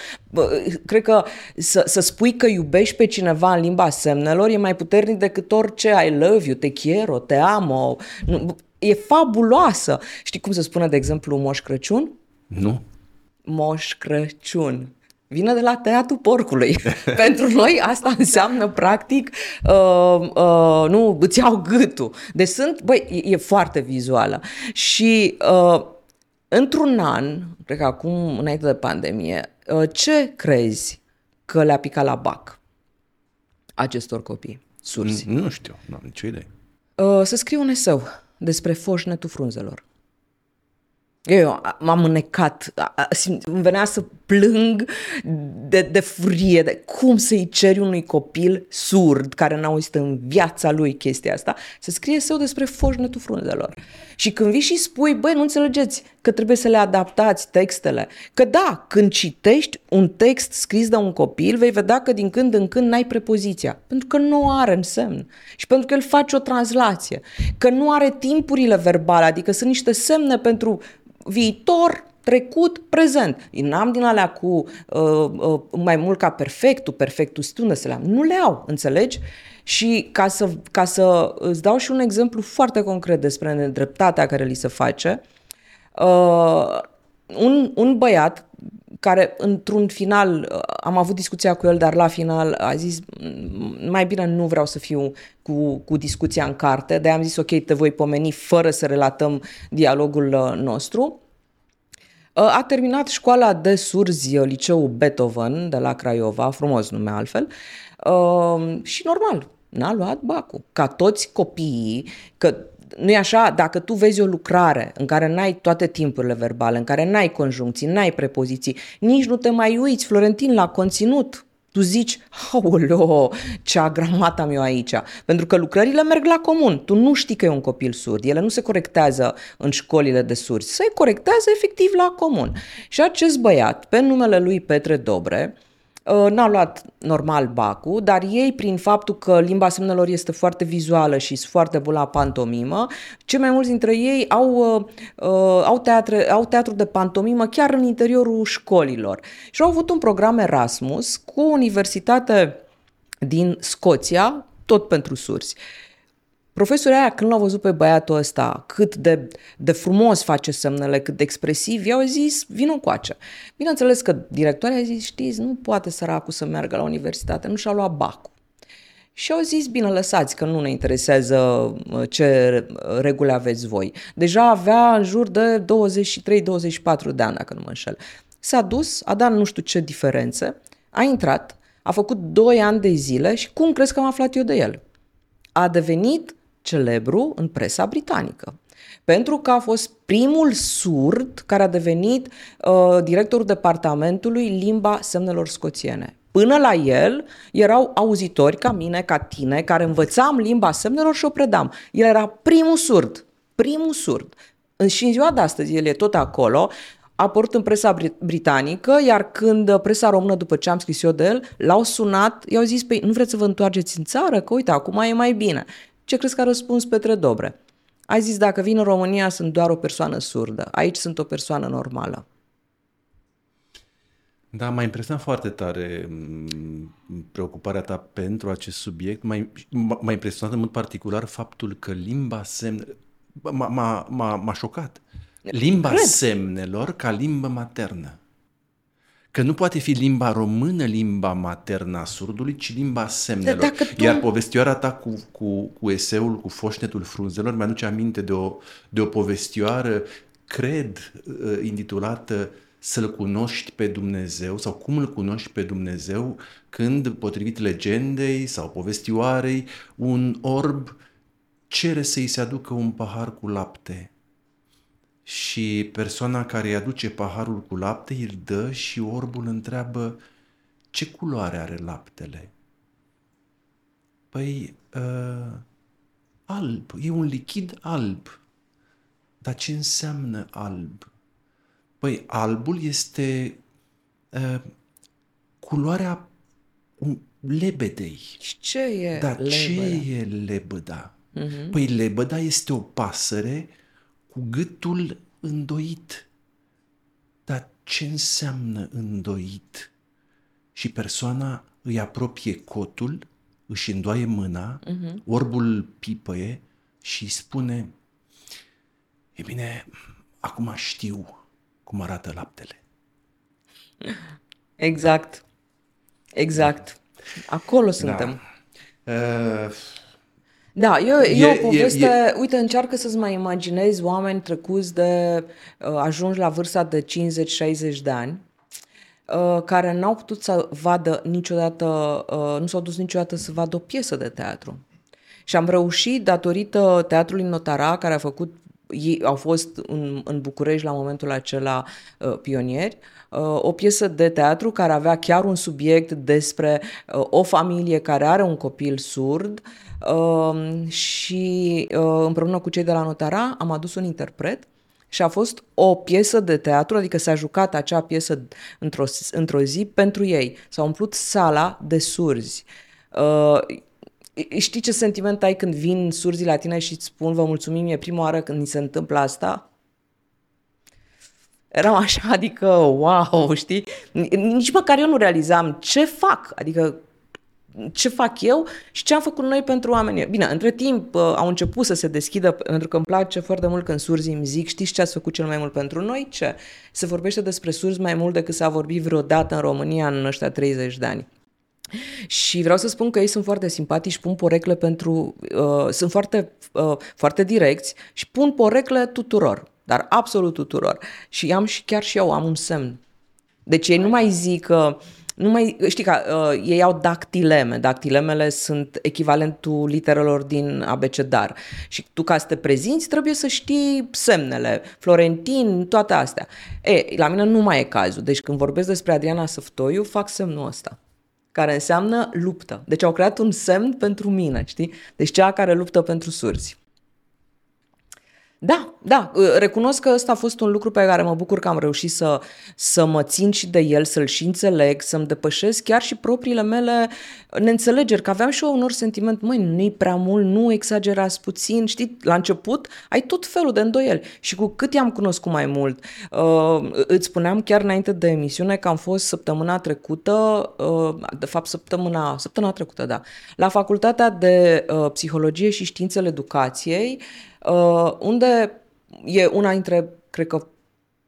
Cred că să, să spui că iubești pe cineva în limba semnelor e mai puternic decât orice I love you, te quiero, te amo. E fabuloasă. Știi cum se spune, de exemplu, Moș Crăciun? Nu. Moș Crăciun. Vine de la tăiatul porcului. (laughs) Pentru noi asta înseamnă practic uh, uh, nu, îți iau gâtul. Deci sunt, băi, e, e foarte vizuală. Și uh, într-un an, cred că acum, înainte de pandemie, uh, ce crezi că le-a picat la bac acestor copii surzi? Nu știu, nu am nicio idee. Uh, să scriu un eseu despre foșnetul frunzelor. Eu m-am înnecat, îmi venea să plâng de, de furie, de cum să-i ceri unui copil surd, care n-a auzit în viața lui chestia asta, să scrie său despre foșnetul frunzelor. Și când vii și spui, băi, nu înțelegeți că trebuie să le adaptați textele, că da, când citești un text scris de un copil, vei vedea că din când în când n-ai prepoziția, pentru că nu are însemn și pentru că el face o translație, că nu are timpurile verbale, adică sunt niște semne pentru viitor, trecut, prezent. N-am din alea cu uh, uh, mai mult ca perfectul, perfectul stundă să le am. Nu le au, înțelegi? Și ca să, ca să îți dau și un exemplu foarte concret despre nedreptatea care li se face, uh, un, un băiat care într-un final, uh, am avut discuția cu el, dar la final a zis mai bine nu vreau să fiu cu, cu discuția în carte, de am zis ok, te voi pomeni fără să relatăm dialogul uh, nostru. Uh, a terminat școala de surzi, liceul Beethoven de la Craiova, frumos nume altfel, și normal, n-a luat bacul. Ca toți copiii, că nu e așa? Dacă tu vezi o lucrare în care n-ai toate timpurile verbale, în care n-ai conjuncții, n-ai prepoziții, nici nu te mai uiți, Florentin, la conținut, tu zici, aoleo, ce agramat am eu aici. Pentru că lucrările merg la comun. Tu nu știi că e un copil surd. Ele nu se corectează în școlile de surzi. Se corectează efectiv la comun. Și acest băiat, pe numele lui Petre Dobre, Uh, n-au luat normal bacul, dar ei, prin faptul că limba semnelor este foarte vizuală și sunt foarte bună la pantomimă, cei mai mulți dintre ei au, uh, uh, au, teatre, au teatru de pantomimă chiar în interiorul școlilor. Și au avut un program Erasmus cu o universitate din Scoția, tot pentru sursi. Profesorii aia, când l-au văzut pe băiatul ăsta, cât de, de frumos face semnele, cât de expresiv, i-au zis, vină coace. Bineînțeles că directoarea a zis, știți, nu poate săracul să meargă la universitate, nu și-a luat bacul. Și au zis, bine, lăsați, că nu ne interesează uh, ce reguli aveți voi. Deja avea în jur de 23-24 de ani, dacă nu mă înșel. S-a dus, a dat nu știu ce diferențe, a intrat, a făcut 2 ani de zile și cum crezi că am aflat eu de el? A devenit celebru în presa britanică. Pentru că a fost primul surd care a devenit uh, directorul departamentului limba semnelor scoțiene. Până la el erau auzitori ca mine, ca tine, care învățam limba semnelor și o predam. El era primul surd, primul surd. Și în ziua de astăzi el e tot acolo, a apărut în presa britanică, iar când presa română, după ce am scris eu de el, l-au sunat, i-au zis, păi nu vreți să vă întoarceți în țară? Că uite, acum e mai bine. Ce crezi că a răspuns Petre Dobre? Ai zis, dacă vin în România, sunt doar o persoană surdă. Aici sunt o persoană normală. Da, m-a impresionat foarte tare mm, preocuparea ta pentru acest subiect. M-a, m-a impresionat în mod particular faptul că limba semne... M-a, m-a, m-a, m-a șocat. Limba Cred. semnelor ca limbă maternă că nu poate fi limba română limba maternă a surdului, ci limba semnelor. Tu... Iar povestioara ta cu, cu, cu eseul, cu foșnetul frunzelor, mi-aduce aminte de o, de o povestioară, cred, uh, intitulată Să-L cunoști pe Dumnezeu sau Cum îl cunoști pe Dumnezeu când, potrivit legendei sau povestioarei, un orb cere să-i se aducă un pahar cu lapte și persoana care îi aduce paharul cu lapte îl dă și orbul întreabă ce culoare are laptele. Păi, uh, alb, e un lichid alb. Dar ce înseamnă alb? Păi, albul este uh, culoarea lebedei. Și ce e Dar lebăda? ce e lebăda? Uh-huh. Păi lebăda este o pasăre uh, cu gâtul îndoit. Dar ce înseamnă îndoit? Și persoana îi apropie cotul, își îndoaie mâna, uh-huh. orbul pipăie și îi spune E bine, acum știu cum arată laptele. Exact. Exact. Acolo suntem. Da. Uh, Da, e, e, e o poveste, e, e... uite, încearcă să-ți mai imaginezi oameni trecuți de, uh, ajungi la vârsta de 50-60 de ani, uh, care n-au putut să vadă niciodată, uh, nu s-au dus niciodată să vadă o piesă de teatru. Și am reușit, datorită Teatrului Notara, care a făcut, ei au fost în, în București la momentul acela uh, pionieri, uh, o piesă de teatru care avea chiar un subiect despre uh, o familie care are un copil surd uh, și uh, împreună cu cei de la Notara am adus un interpret și a fost o piesă de teatru, adică s-a jucat acea piesă într-o, într-o zi pentru ei. S-a umplut sala de surzi. Uh, Știi ce sentiment ai când vin surzii la tine și îți spun vă mulțumim, e prima oară când ni se întâmplă asta? Eram așa, adică, wow, știi? Nici măcar eu nu realizam ce fac, adică ce fac eu și ce am făcut noi pentru oameni. Bine, între timp uh, au început să se deschidă, pentru că îmi place foarte mult când surzii îmi zic, știți ce ați făcut cel mai mult pentru noi? Ce? Se vorbește despre surzi mai mult decât s-a vorbit vreodată în România în ăștia 30 de ani. Și vreau să spun că ei sunt foarte simpatici, pun porecle pentru... Uh, sunt foarte, uh, foarte direcți și pun porecle tuturor, dar absolut tuturor. Și am și chiar și eu am un semn. Deci ei nu mai zic că... Uh, nu mai, știi că uh, ei au dactileme. Dactilemele sunt echivalentul literelor din abecedar. Și tu ca să te prezinți trebuie să știi semnele, Florentin, toate astea. E, la mine nu mai e cazul. Deci când vorbesc despre Adriana Săftoiu, fac semnul ăsta care înseamnă luptă. Deci au creat un semn pentru mine, știi? Deci cea care luptă pentru surzi. Da, da, recunosc că ăsta a fost un lucru pe care mă bucur că am reușit să, să mă țin și de el, să-l și înțeleg, să-mi depășesc chiar și propriile mele neînțelegeri, că aveam și eu unor sentiment, măi, nu-i prea mult, nu exagerați puțin, știi, la început ai tot felul de îndoieli și cu cât i-am cunoscut mai mult, uh, îți spuneam chiar înainte de emisiune că am fost săptămâna trecută, uh, de fapt săptămâna, săptămâna trecută, da, la Facultatea de uh, Psihologie și Științele Educației, uh, unde e una dintre, cred că,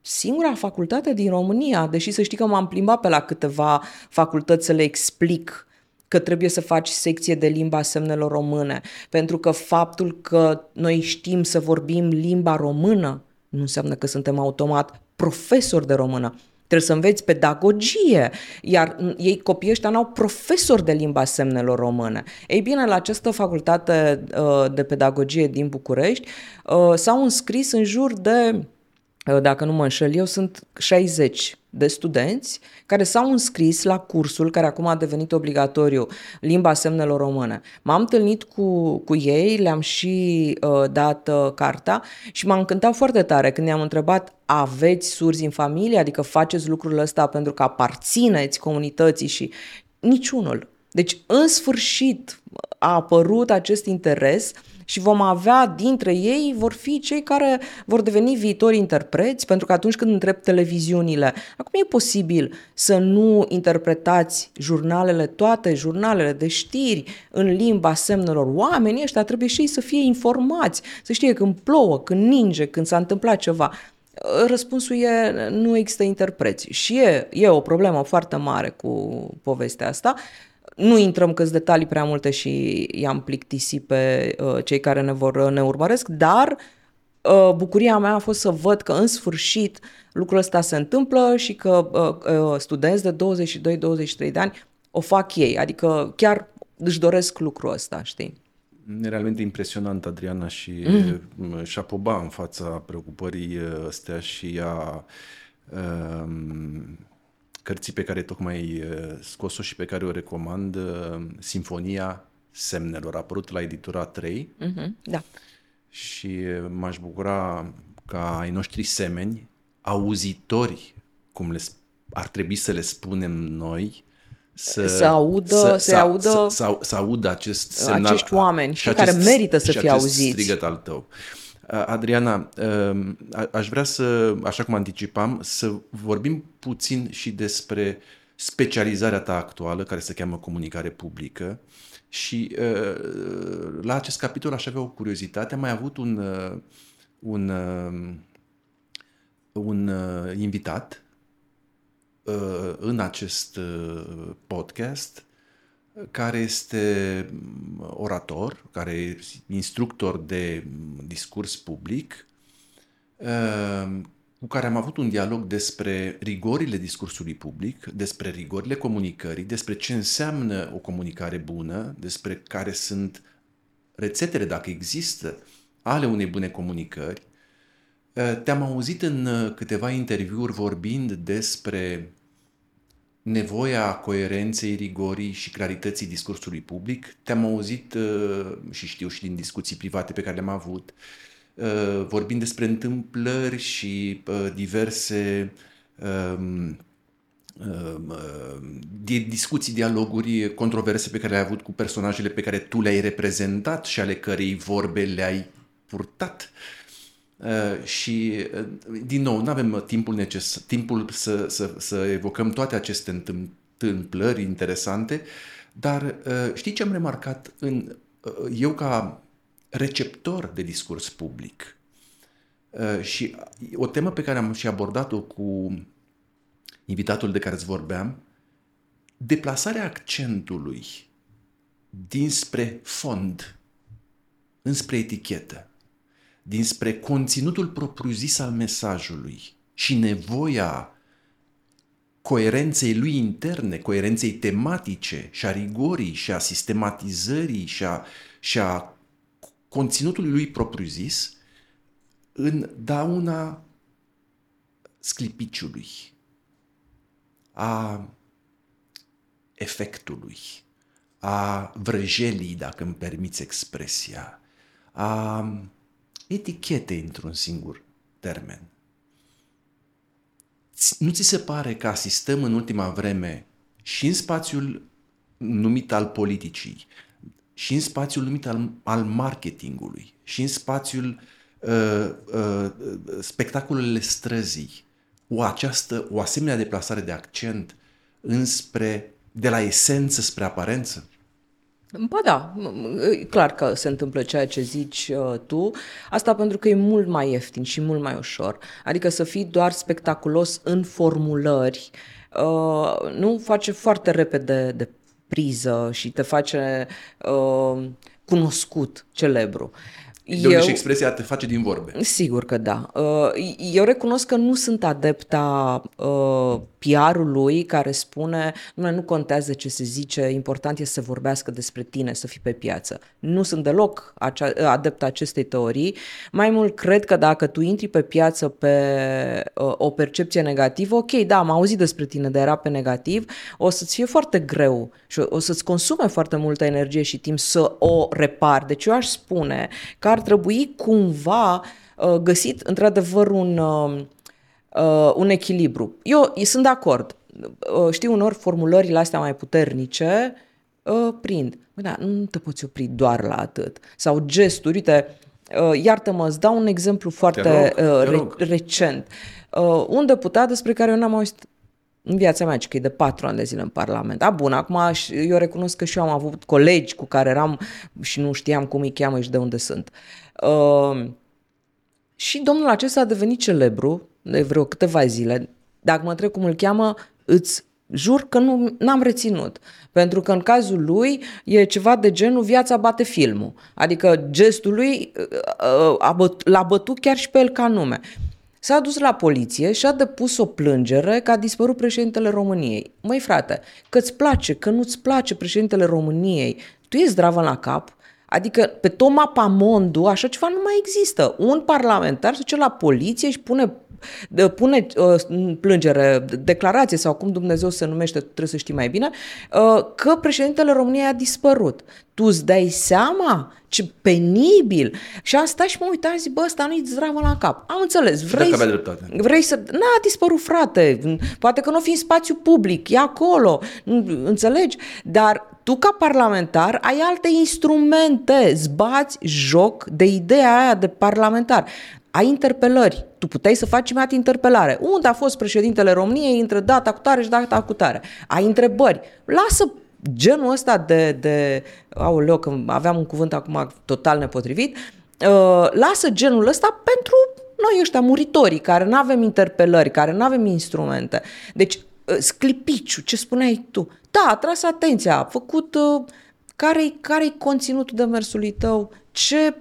singura facultate din România, deși să știi că m-am plimbat pe la câteva facultăți să le explic că trebuie să faci secție de limba semnelor române, pentru că faptul că noi știm să vorbim limba română nu înseamnă că suntem automat profesori de română. Trebuie să înveți pedagogie, iar ei, copiii ăștia n-au profesori de limba semnelor române. Ei bine, la această facultate uh, de pedagogie din București uh, s-au înscris în jur de Uh, dacă nu mă înșel eu, sunt 60 de studenți care s-au înscris la cursul care acum a devenit obligatoriu, limba semnelor române. M-am întâlnit cu, cu ei, le-am și uh, dat uh, carta și m-a încântat foarte tare când i-am întrebat aveți surzi în familie, adică faceți lucrul ăsta pentru că aparțineți comunității și niciunul. Deci, în sfârșit, a apărut acest interes uh, și vom avea dintre ei, vor fi cei care vor deveni viitori interpreți, pentru că atunci când întreb televiziunile, acum e posibil să nu interpretați jurnalele, toate jurnalele de știri în limba semnelor. Oamenii ăștia trebuie și ei să fie informați, să știe când plouă, când ninge, când s-a întâmplat ceva. Răspunsul e nu există interpreți și e, e o problemă foarte mare cu povestea asta nu intrăm câți detalii prea multe și i-am plictisit pe uh, cei care ne vor uh, ne urmăresc, dar uh, bucuria mea a fost să văd că în sfârșit lucrul ăsta se întâmplă și că uh, uh, studenți de 22-23 de ani o fac ei, adică chiar își doresc lucrul ăsta, știi? E realmente impresionant, Adriana, și mm. șapoba în fața preocupării uh, astea și a um, cărții pe care tocmai ai uh, scos-o și pe care o recomand, uh, Sinfonia Semnelor, a apărut la editura 3. Mm-hmm, da. Și uh, m-aș bucura ca ai noștri semeni, auzitori, cum le, ar trebui să le spunem noi, să, să audă, să, să, audă, să, să, să audă acest semnal. Acești oameni și care merită să fie auziți. strigăt al tău. Uh, Adriana, um, aș vrea să, așa cum anticipam, să vorbim puțin și despre specializarea ta actuală, care se cheamă comunicare publică. Și uh, la acest capitol aș avea o curiozitate. Am mai avut un, uh, un, um, un invitat uh, în acest uh, podcast care este orator, care e instructor de discurs public, cu care am avut un dialog despre rigorile discursului public, despre rigorile comunicării, despre ce înseamnă o comunicare bună, despre care sunt rețetele, dacă există, ale unei bune comunicări. Te-am auzit în câteva interviuri vorbind despre nevoia coerenței, rigorii și clarității discursului public. Te-am auzit și știu și din discuții private pe care le-am avut, Uh, vorbim despre întâmplări și uh, diverse um, um, uh, discuții, dialoguri, controverse pe care le-ai avut cu personajele pe care tu le-ai reprezentat și ale cărei vorbe le-ai purtat. Uh, și, uh, din nou, nu avem timpul necesar, timpul să, să, să evocăm toate aceste întâmplări interesante, dar uh, știi ce am remarcat în, eu ca receptor de discurs public. Uh, și o temă pe care am și abordat-o cu invitatul de care îți vorbeam, deplasarea accentului dinspre fond înspre etichetă, dinspre conținutul propriu-zis al mesajului și nevoia coerenței lui interne, coerenței tematice și a rigorii și a sistematizării și a, și a conținutul lui propriu-zis în dauna sclipiciului, a efectului, a vrăjelii, dacă îmi permiți expresia, a etichetei într-un singur termen. Nu ți se pare că asistăm în ultima vreme și în spațiul numit al politicii, și în spațiul numit al, al marketingului, și în spațiul uh, uh, spectacolele străzii, o, această, o asemenea deplasare de accent înspre, de la esență spre aparență? Ba da, e clar că se întâmplă ceea ce zici uh, tu, asta pentru că e mult mai ieftin și mult mai ușor. Adică să fii doar spectaculos în formulări, uh, nu face foarte repede de priză și te face uh, cunoscut, celebru. De eu, și expresia te face din vorbe. Sigur că da. Uh, eu recunosc că nu sunt adepta uh, PR-ului care spune nu, nu contează ce se zice, important este să vorbească despre tine, să fii pe piață. Nu sunt deloc acea, adepta acestei teorii. Mai mult cred că dacă tu intri pe piață pe uh, o percepție negativă, ok, da, am auzit despre tine, dar era pe negativ, o să-ți fie foarte greu și o să-ți consume foarte multă energie și timp să o repari. Deci eu aș spune că ar trebui cumva uh, găsit într-adevăr un, uh, uh, un echilibru. Eu sunt de acord. Știu unor formulările astea mai puternice prind. Bă, da, nu te poți opri doar la atât. Sau gesturi, uite, iartă-mă, îți dau un exemplu foarte te rog, te rog. recent. Un deputat despre care eu n-am auzit în viața mea, că e de patru ani de zile în Parlament. A, bun, acum eu recunosc că și eu am avut colegi cu care eram și nu știam cum îi cheamă și de unde sunt. Uh, și domnul acesta a devenit celebru de vreo câteva zile. Dacă mă întreb cum îl cheamă, îți jur că nu am reținut. Pentru că în cazul lui e ceva de genul viața bate filmul. Adică gestul lui uh, uh, l-a bătut chiar și pe el ca nume. S-a dus la poliție și a depus o plângere că a dispărut președintele României. Măi frate, că-ți place, că nu-ți place președintele României, tu ești zdravă la cap? Adică pe Toma Pamondu așa ceva nu mai există. Un parlamentar se duce la poliție și pune pune uh, plângere, declarație sau cum Dumnezeu se numește, trebuie să știi mai bine, uh, că președintele României a dispărut. Tu îți dai seama ce penibil. Și am stat și mă uitam și zic, bă, ăsta nu-i zdravă la cap. Am înțeles, vrei, să, vrei să... N-a dispărut, frate. Poate că nu fi în spațiu public, e acolo. Înțelegi? Dar tu ca parlamentar ai alte instrumente, zbați joc de ideea aia de parlamentar ai interpelări. Tu puteai să faci imediat interpelare. Unde a fost președintele României între data cu tare și data cu tare? Ai întrebări. Lasă genul ăsta de, de aoleo, că aveam un cuvânt acum total nepotrivit, uh, lasă genul ăsta pentru noi ăștia muritorii, care nu avem interpelări, care nu avem instrumente. Deci uh, sclipiciu, ce spuneai tu. Da, a tras atenția, a făcut uh, care-i, care-i conținutul demersului tău, ce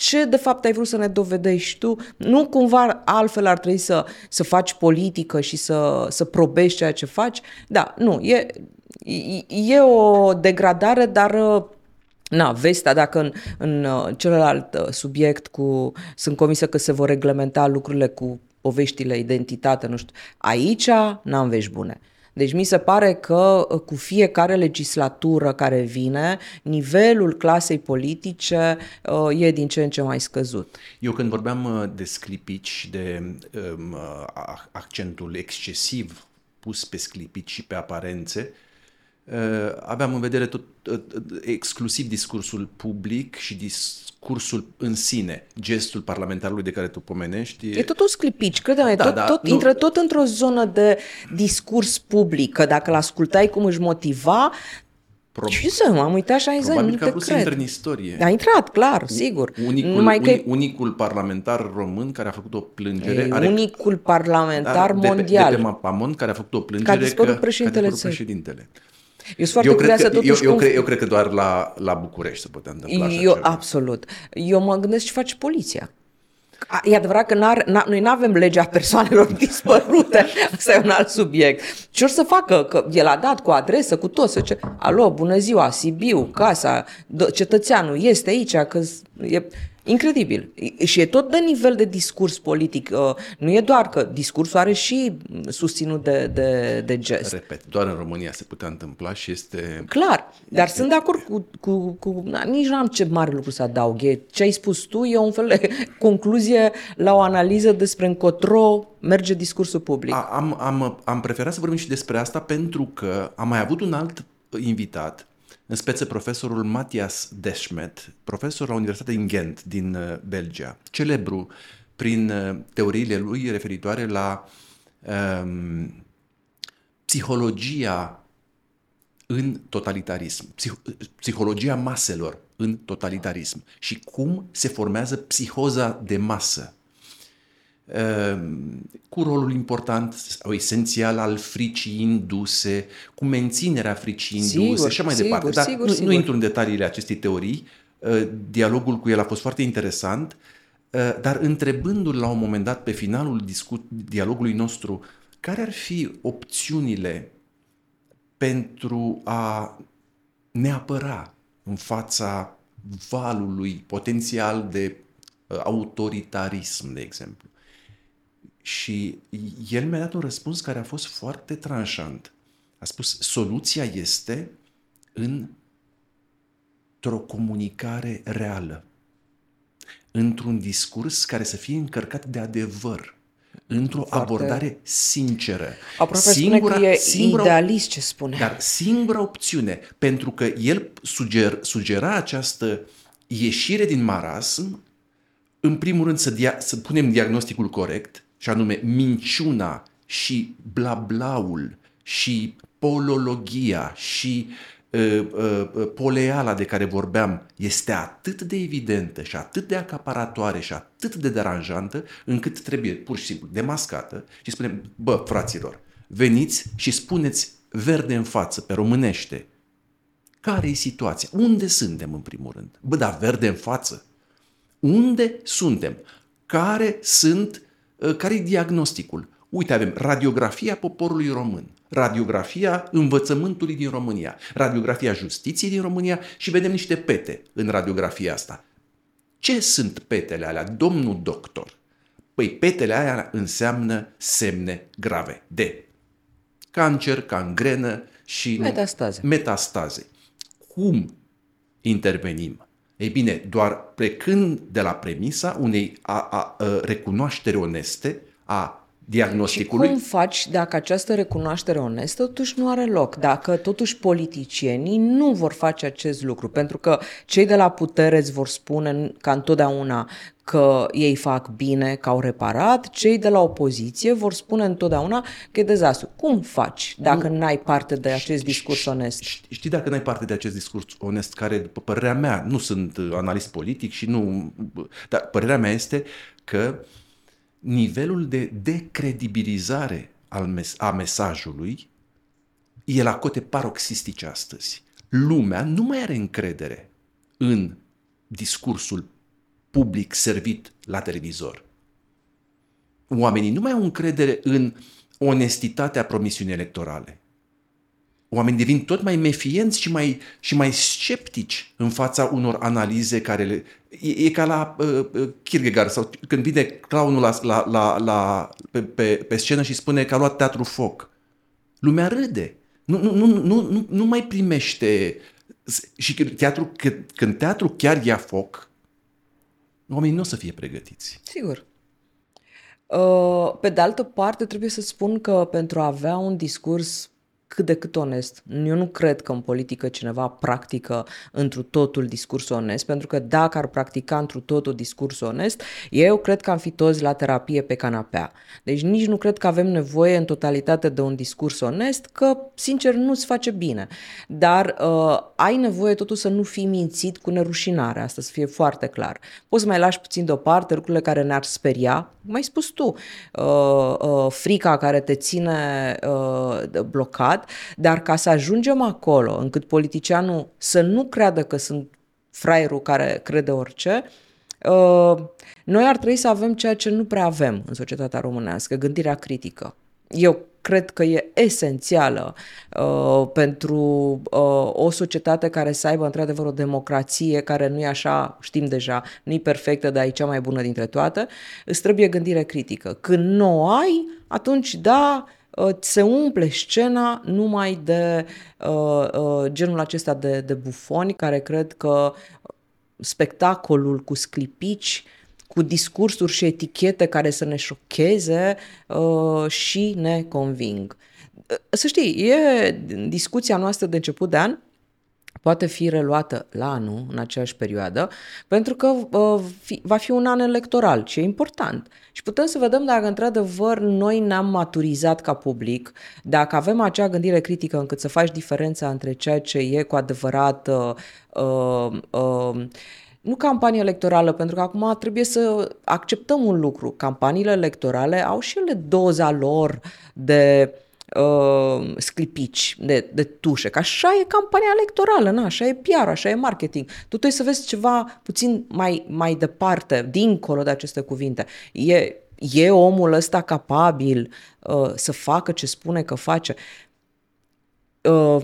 ce de fapt ai vrut să ne dovedești tu? Nu cumva altfel ar trebui să, să faci politică și să, să probești ceea ce faci? Da, nu, e, e, e o degradare, dar Na, vestea, dacă în, în celălalt subiect cu, sunt convinsă că se vor reglementa lucrurile cu poveștile, identitate, nu știu. Aici n-am vești bune. Deci mi se pare că uh, cu fiecare legislatură care vine, nivelul clasei politice uh, e din ce în ce mai scăzut. Eu când vorbeam uh, de sclipici, de um, accentul excesiv pus pe sclipici și pe aparențe, aveam în vedere tot, exclusiv discursul public și dis, cursul în sine, gestul parlamentarului de care tu pomenești. E, e totul sclipici, crede da, tot, da, tot, nu... intră tot într-o zonă de discurs public, că dacă l-ascultai cum își motiva, Pro... Ce să m-am uitat 60 Probabil că a vrut să intre în istorie. A intrat, clar, sigur. Unicul, Numai că... unicul parlamentar român care a făcut o plângere... E, are... Unicul parlamentar de mondial. De pe, de pe Mapamon care a făcut o plângere că a dispărut președintele. Că a președintele. Eu sunt foarte eu cred că, eu, eu, cum... cred, eu cred că doar la, la București se putea întâmpla așa eu, ceva. Absolut. Eu mă gândesc ce face poliția. E adevărat că n-ar, n- noi nu avem legea persoanelor (laughs) dispărute, asta e un alt subiect. Ce or să facă? Că el a dat cu adresă, cu tot, să ce, alo, bună ziua, Sibiu, casa, cetățeanul este aici, că e, Incredibil. Și e tot de nivel de discurs politic. Uh, nu e doar că discursul are și susținut de, de, de gest. Repet, doar în România se putea întâmpla și este... Clar, dar sunt de acord cu... cu, cu na, nici nu am ce mare lucru să adaug. E, ce ai spus tu e un fel de (laughs) concluzie la o analiză despre încotro merge discursul public. A, am, am, am preferat să vorbim și despre asta pentru că am mai avut un alt invitat în speță profesorul Matthias Deschmet, profesor la Universitatea din Ghent, din uh, Belgia, celebru prin uh, teoriile lui referitoare la um, psihologia în totalitarism, psih- psihologia maselor în totalitarism și cum se formează psihoza de masă. Ehm, cu rolul important sau esențial al fricii induse, cu menținerea fricii induse sigur, și mai sigur, departe. Dar sigur, nu, sigur. nu intru în detaliile acestei teorii. Eh, dialogul cu el a fost foarte interesant, eh, dar întrebându-l la un moment dat pe finalul discut, dialogului nostru care ar fi opțiunile pentru a ne apăra în fața valului potențial de eh, autoritarism, de exemplu. Și el mi-a dat un răspuns care a fost foarte tranșant. A spus, soluția este în într-o comunicare reală, într-un discurs care să fie încărcat de adevăr, într-o Foarte... abordare sinceră. Aproape singura, spune că e singura, idealist ce spune. Dar singura opțiune, pentru că el suger, sugera această ieșire din marasm, în primul rând să, dia- să punem diagnosticul corect, și anume minciuna și blablaul și polologia și uh, uh, poleala de care vorbeam este atât de evidentă și atât de acaparatoare și atât de deranjantă încât trebuie pur și simplu demascată și spunem, bă, fraților, veniți și spuneți verde în față, pe românește, care e situația? Unde suntem în primul rând? Bă, da, verde în față. Unde suntem? Care sunt Ă, care e diagnosticul? Uite, avem radiografia poporului român, radiografia învățământului din România, radiografia justiției din România și vedem niște pete în radiografia asta. Ce sunt petele alea, domnul doctor? Păi petele alea înseamnă semne grave de cancer, cangrenă și metastaze. metastaze. Cum intervenim? Ei bine, doar plecând de la premisa unei a, a, a, recunoaștere oneste a diagnosticului. Și cum faci dacă această recunoaștere onestă totuși nu are loc? Dacă totuși politicienii nu vor face acest lucru? Pentru că cei de la putere îți vor spune ca întotdeauna că ei fac bine, că au reparat, cei de la opoziție vor spune întotdeauna că e dezastru. Cum faci dacă nu ai parte de acest discurs onest? Știi dacă n-ai parte de acest discurs onest, care, după părerea mea, nu sunt analist politic și nu... Dar părerea mea este că nivelul de decredibilizare al mes- a mesajului e la cote paroxistice astăzi. Lumea nu mai are încredere în discursul public servit la televizor. Oamenii nu mai au încredere în onestitatea promisiunii electorale. Oamenii devin tot mai mefienți și mai, și mai sceptici în fața unor analize care le... E, e ca la uh, uh Kierkegaard sau când vine clownul la, la, la, la, pe, pe, pe scenă și spune că a luat teatru foc. Lumea râde. Nu, nu, nu, nu, nu, nu mai primește... Și teatru, când, când teatru chiar ia foc, oamenii nu o să fie pregătiți. Sigur. Uh, pe de altă parte, trebuie să spun că pentru a avea un discurs cât de cât onest. Eu nu cred că în politică cineva practică întru totul discurs onest, pentru că dacă ar practica întru totul discurs onest, eu cred că am fi toți la terapie pe canapea. Deci nici nu cred că avem nevoie în totalitate de un discurs onest, că, sincer, nu-ți face bine. Dar uh, ai nevoie totuși să nu fii mințit cu nerușinare, asta să fie foarte clar. Poți să mai lași puțin deoparte lucrurile care ne-ar speria, mai spus tu, uh, uh, frica care te ține uh, blocat, adevărat, dar ca să ajungem acolo încât politicianul să nu creadă că sunt fraierul care crede orice, uh, noi ar trebui să avem ceea ce nu prea avem în societatea românească, gândirea critică. Eu cred că e esențială uh, pentru uh, o societate care să aibă într-adevăr o democrație care nu e așa, știm deja, nu e perfectă, dar e cea mai bună dintre toate, îți trebuie gândire critică. Când nu o ai, atunci da, Uh, se umple scena numai de uh, uh, genul acesta de, de bufoni care cred că spectacolul cu sclipici, cu discursuri și etichete care să ne șocheze uh, și ne conving. Uh, să știi, e discuția noastră de început de an poate fi reluată la anul, în aceeași perioadă, pentru că uh, fi, va fi un an electoral, ce e important. Și putem să vedem dacă, într-adevăr, noi ne-am maturizat ca public, dacă avem acea gândire critică încât să faci diferența între ceea ce e cu adevărat uh, uh, uh, nu campanie electorală, pentru că acum trebuie să acceptăm un lucru. Campaniile electorale au și ele doza lor de uh, uh, sclipici de, de tușe, că așa e campania electorală, na, așa e PR, așa e marketing. Tu trebuie să vezi ceva puțin mai, mai departe, dincolo de aceste cuvinte. E, e omul ăsta capabil uh, să facă ce spune că face? Uh,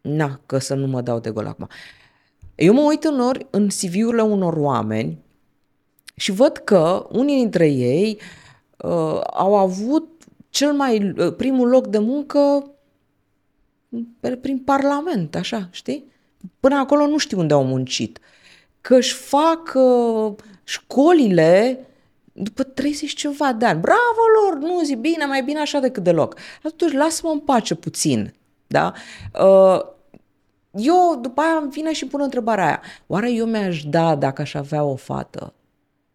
na, că să nu mă dau de gol acum. Eu mă uit în ori în CV-urile unor oameni și văd că unii dintre ei uh, au avut cel mai uh, primul loc de muncă prin Parlament, așa, știi? Până acolo nu știu unde au muncit. Că își fac uh, școlile după 30 ceva de ani. Bravo lor, nu zi bine, mai bine așa decât deloc. Atunci lasă-mă în pace puțin, da? Uh, eu după aia îmi vine și pun întrebarea aia. Oare eu mi-aș da, dacă aș avea o fată,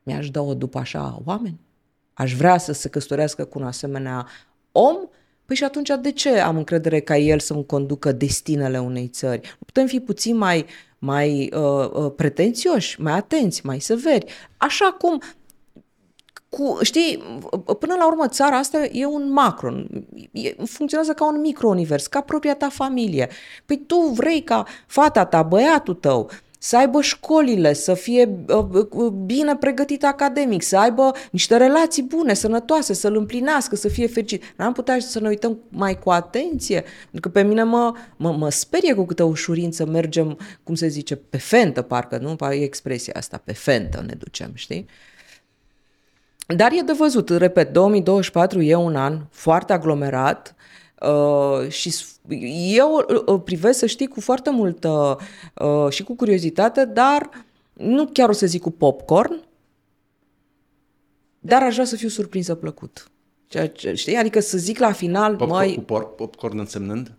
mi-aș da-o după așa oameni? aș vrea să se căsătorească cu un asemenea om, păi și atunci de ce am încredere ca el să-mi conducă destinele unei țări? Putem fi puțin mai, mai uh, uh, pretențioși, mai atenți, mai severi. Așa cum cu, știi, până la urmă țara asta e un macro, e, funcționează ca un micro-univers, ca propria ta familie. Păi tu vrei ca fata ta, băiatul tău, să aibă școlile, să fie uh, uh, bine pregătit academic, să aibă niște relații bune, sănătoase, să-l împlinească, să fie fericit. N-am putea să ne uităm mai cu atenție? Pentru că pe mine mă, mă, mă sperie cu câtă ușurință mergem, cum se zice, pe fentă, parcă, nu? E expresia asta, pe fentă ne ducem, știi? Dar e de văzut, repet, 2024 e un an foarte aglomerat, Uh, și eu îl privesc, să știi, cu foarte multă uh, și cu curiozitate, dar nu chiar o să zic cu popcorn, dar aș vrea să fiu surprinsă plăcut. Ceea ce, știi? Adică să zic la final, popcorn, mai... Cu por, popcorn însemnând?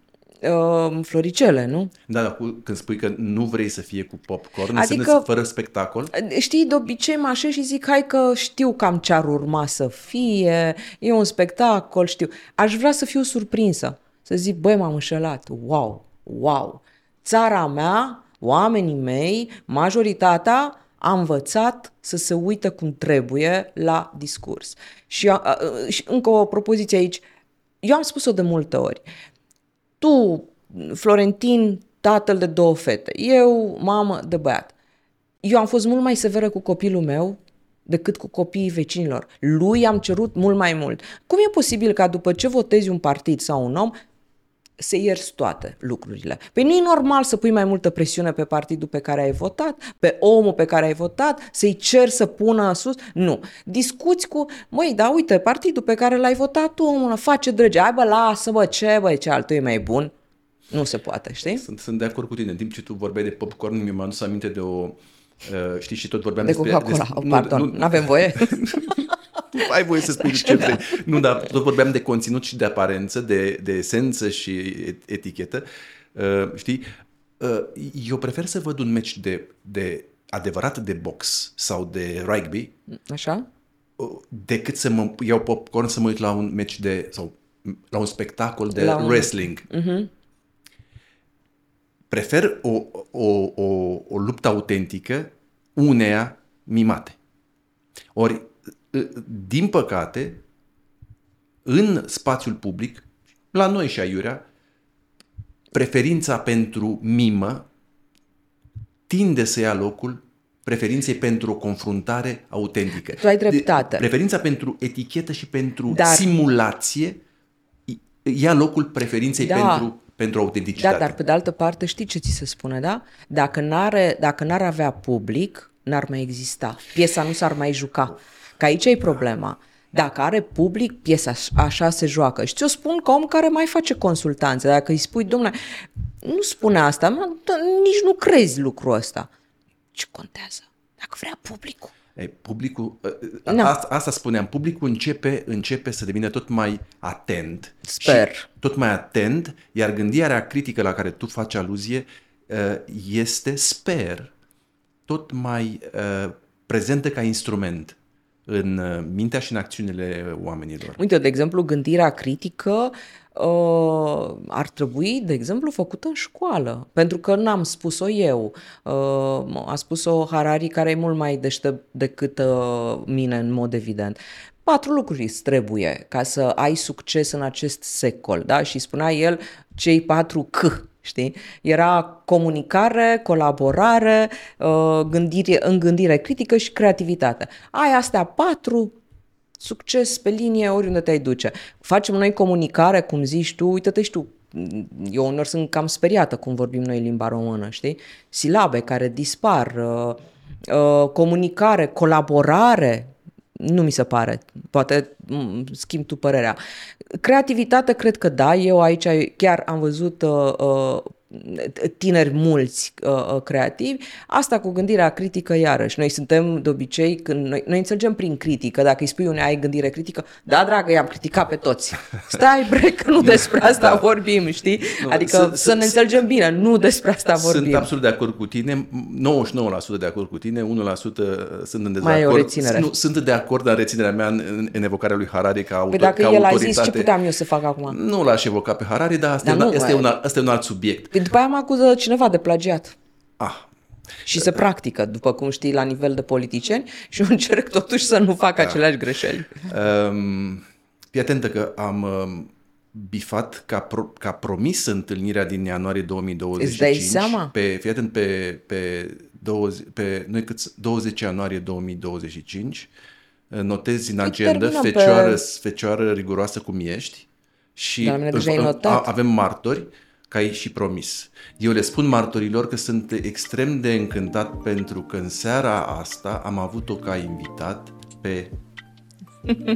Uh, floricele, nu? Da, dar cu, când spui că nu vrei să fie cu popcorn, adică, fără spectacol? Știi, de obicei mă așez și zic, hai că știu cam ce ar urma să fie, e un spectacol, știu. Aș vrea să fiu surprinsă, să zic, băi, m-am înșelat, wow, wow. Țara mea, oamenii mei, majoritatea a învățat să se uită cum trebuie la discurs. Și, a, a, și încă o propoziție aici, eu am spus-o de multe ori Tu, Florentin, tatăl de două fete, eu, mamă de băiat. Eu am fost mult mai severă cu copilul meu decât cu copiii vecinilor. Lui am cerut mult mai mult. Cum e posibil ca după ce votezi un partid sau un om, se ierți toate lucrurile. Păi nu e normal să pui mai multă presiune pe partidul pe care ai votat, pe omul pe care ai votat, să-i cer să pună sus. Nu. Discuți cu, măi, da, uite, partidul pe care l-ai votat tu, omul, face drăge. Hai bă, lasă bă, ce bă, ce altul e mai bun. Nu se poate, știi? Sunt, sunt de acord cu tine. În timp ce tu vorbeai de popcorn, mi-am adus aminte de o... Uh, știi, și tot vorbeam de despre... Coca-Cola, despre, oh, pardon, nu, nu avem voie? (laughs) ai voie să spui ce vrei. (laughs) Nu, dar tot vorbeam de conținut și de aparență, de, de esență și etichetă. Uh, știi? Uh, eu prefer să văd un meci de, de adevărat de box sau de rugby. Așa? Uh, decât să mă iau popcorn să mă uit la un meci de sau la un spectacol de la wrestling. Un... Uh-huh. Prefer o, o, o, o luptă autentică uneia mimate. Ori din păcate, în spațiul public, la noi și aiurea, preferința pentru mimă tinde să ia locul preferinței pentru o confruntare autentică. Tu ai dreptate. Preferința pentru etichetă și pentru Dar... simulație ia locul preferinței da. pentru pentru autenticitate. Da, dar pe de altă parte știi ce ți se spune, da? Dacă n-ar, dacă n-ar avea public, n-ar mai exista. Piesa nu s-ar mai juca. Că aici e problema. Dacă are public, piesa așa se joacă. Și ți-o spun ca om care mai face consultanțe. Dacă îi spui, domnule, nu spune asta, nici nu crezi lucrul ăsta. Ce contează? Dacă vrea publicul. Ei, publicul, no. asta, asta spuneam, publicul începe, începe să devină tot mai atent. Sper. tot mai atent, iar gândirea critică la care tu faci aluzie este, sper, tot mai prezentă ca instrument în uh, mintea și în acțiunile oamenilor. Uite, de exemplu, gândirea critică uh, ar trebui, de exemplu, făcută în școală. Pentru că n-am spus-o eu. Uh, a spus-o Harari, care e mult mai deștept decât uh, mine, în mod evident. Patru lucruri îți trebuie ca să ai succes în acest secol, da? Și spunea el cei patru C știi? Era comunicare, colaborare, uh, gândire, în gândire critică și creativitate. Ai astea patru, succes pe linie oriunde te-ai duce. Facem noi comunicare, cum zici tu, uite-te și tu, eu unor sunt cam speriată cum vorbim noi limba română, știi? Silabe care dispar, uh, uh, comunicare, colaborare, nu mi se pare. Poate schimb tu părerea. Creativitate, cred că da. Eu aici chiar am văzut uh, uh, tineri mulți uh, uh, creativi. Asta cu gândirea critică, iarăși. Noi suntem de obicei, când noi, noi înțelegem prin critică, dacă îi spui unei ai gândire critică, da, dragă, i-am criticat pe toți. Stai, bre, că nu despre asta da. vorbim, știi? Nu, adică să, să ne înțelegem bine, nu despre asta vorbim. Sunt absolut de acord cu tine, 99% de acord cu tine, 1% sunt în dezacord. Mai e o reținere. Nu, sunt de acord în reținerea mea în, în evocarea lui Harari ca, autor, păi dacă ca el autoritate. a zis, ce puteam eu să fac acum? Nu l-aș evoca pe Harari, dar asta, dar e, nu, asta, e, un, asta e un alt subiect. Păi după aia mă acuză cineva de plagiat. Ah. Și se practică, după cum știi, la nivel de politicieni și eu încerc totuși să nu fac da. aceleași greșeli. Um, fii atentă că am um, bifat ca, pro, ca promis întâlnirea din ianuarie 2025. Îți dai seama? Pe, fii atent, pe, pe, 20, pe noi cât, 20 ianuarie 2025 notezi în agenda fecioară, pe... fecioară riguroasă cum ești și avem martori ca ei și promis. Eu le spun martorilor că sunt extrem de încântat pentru că în seara asta am avut-o ca invitat pe (laughs)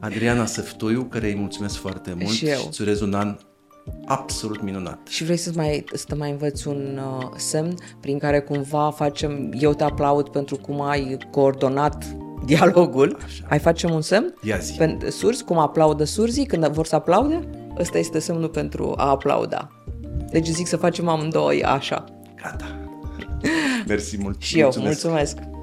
Adriana Săftoiu, care îi mulțumesc foarte mult și, eu. și îți urez un an absolut minunat. Și vrei să mai, să te mai învăț un uh, semn prin care cumva facem, eu te aplaud pentru cum ai coordonat dialogul. Așa. Hai facem un semn? Ia zi. Pentru surzi, cum aplaudă surzii când vor să aplaude? ăsta este semnul pentru a aplauda. Deci zic să facem amândoi așa. Gata. Mersi mult. Și mulțumesc. eu, mulțumesc.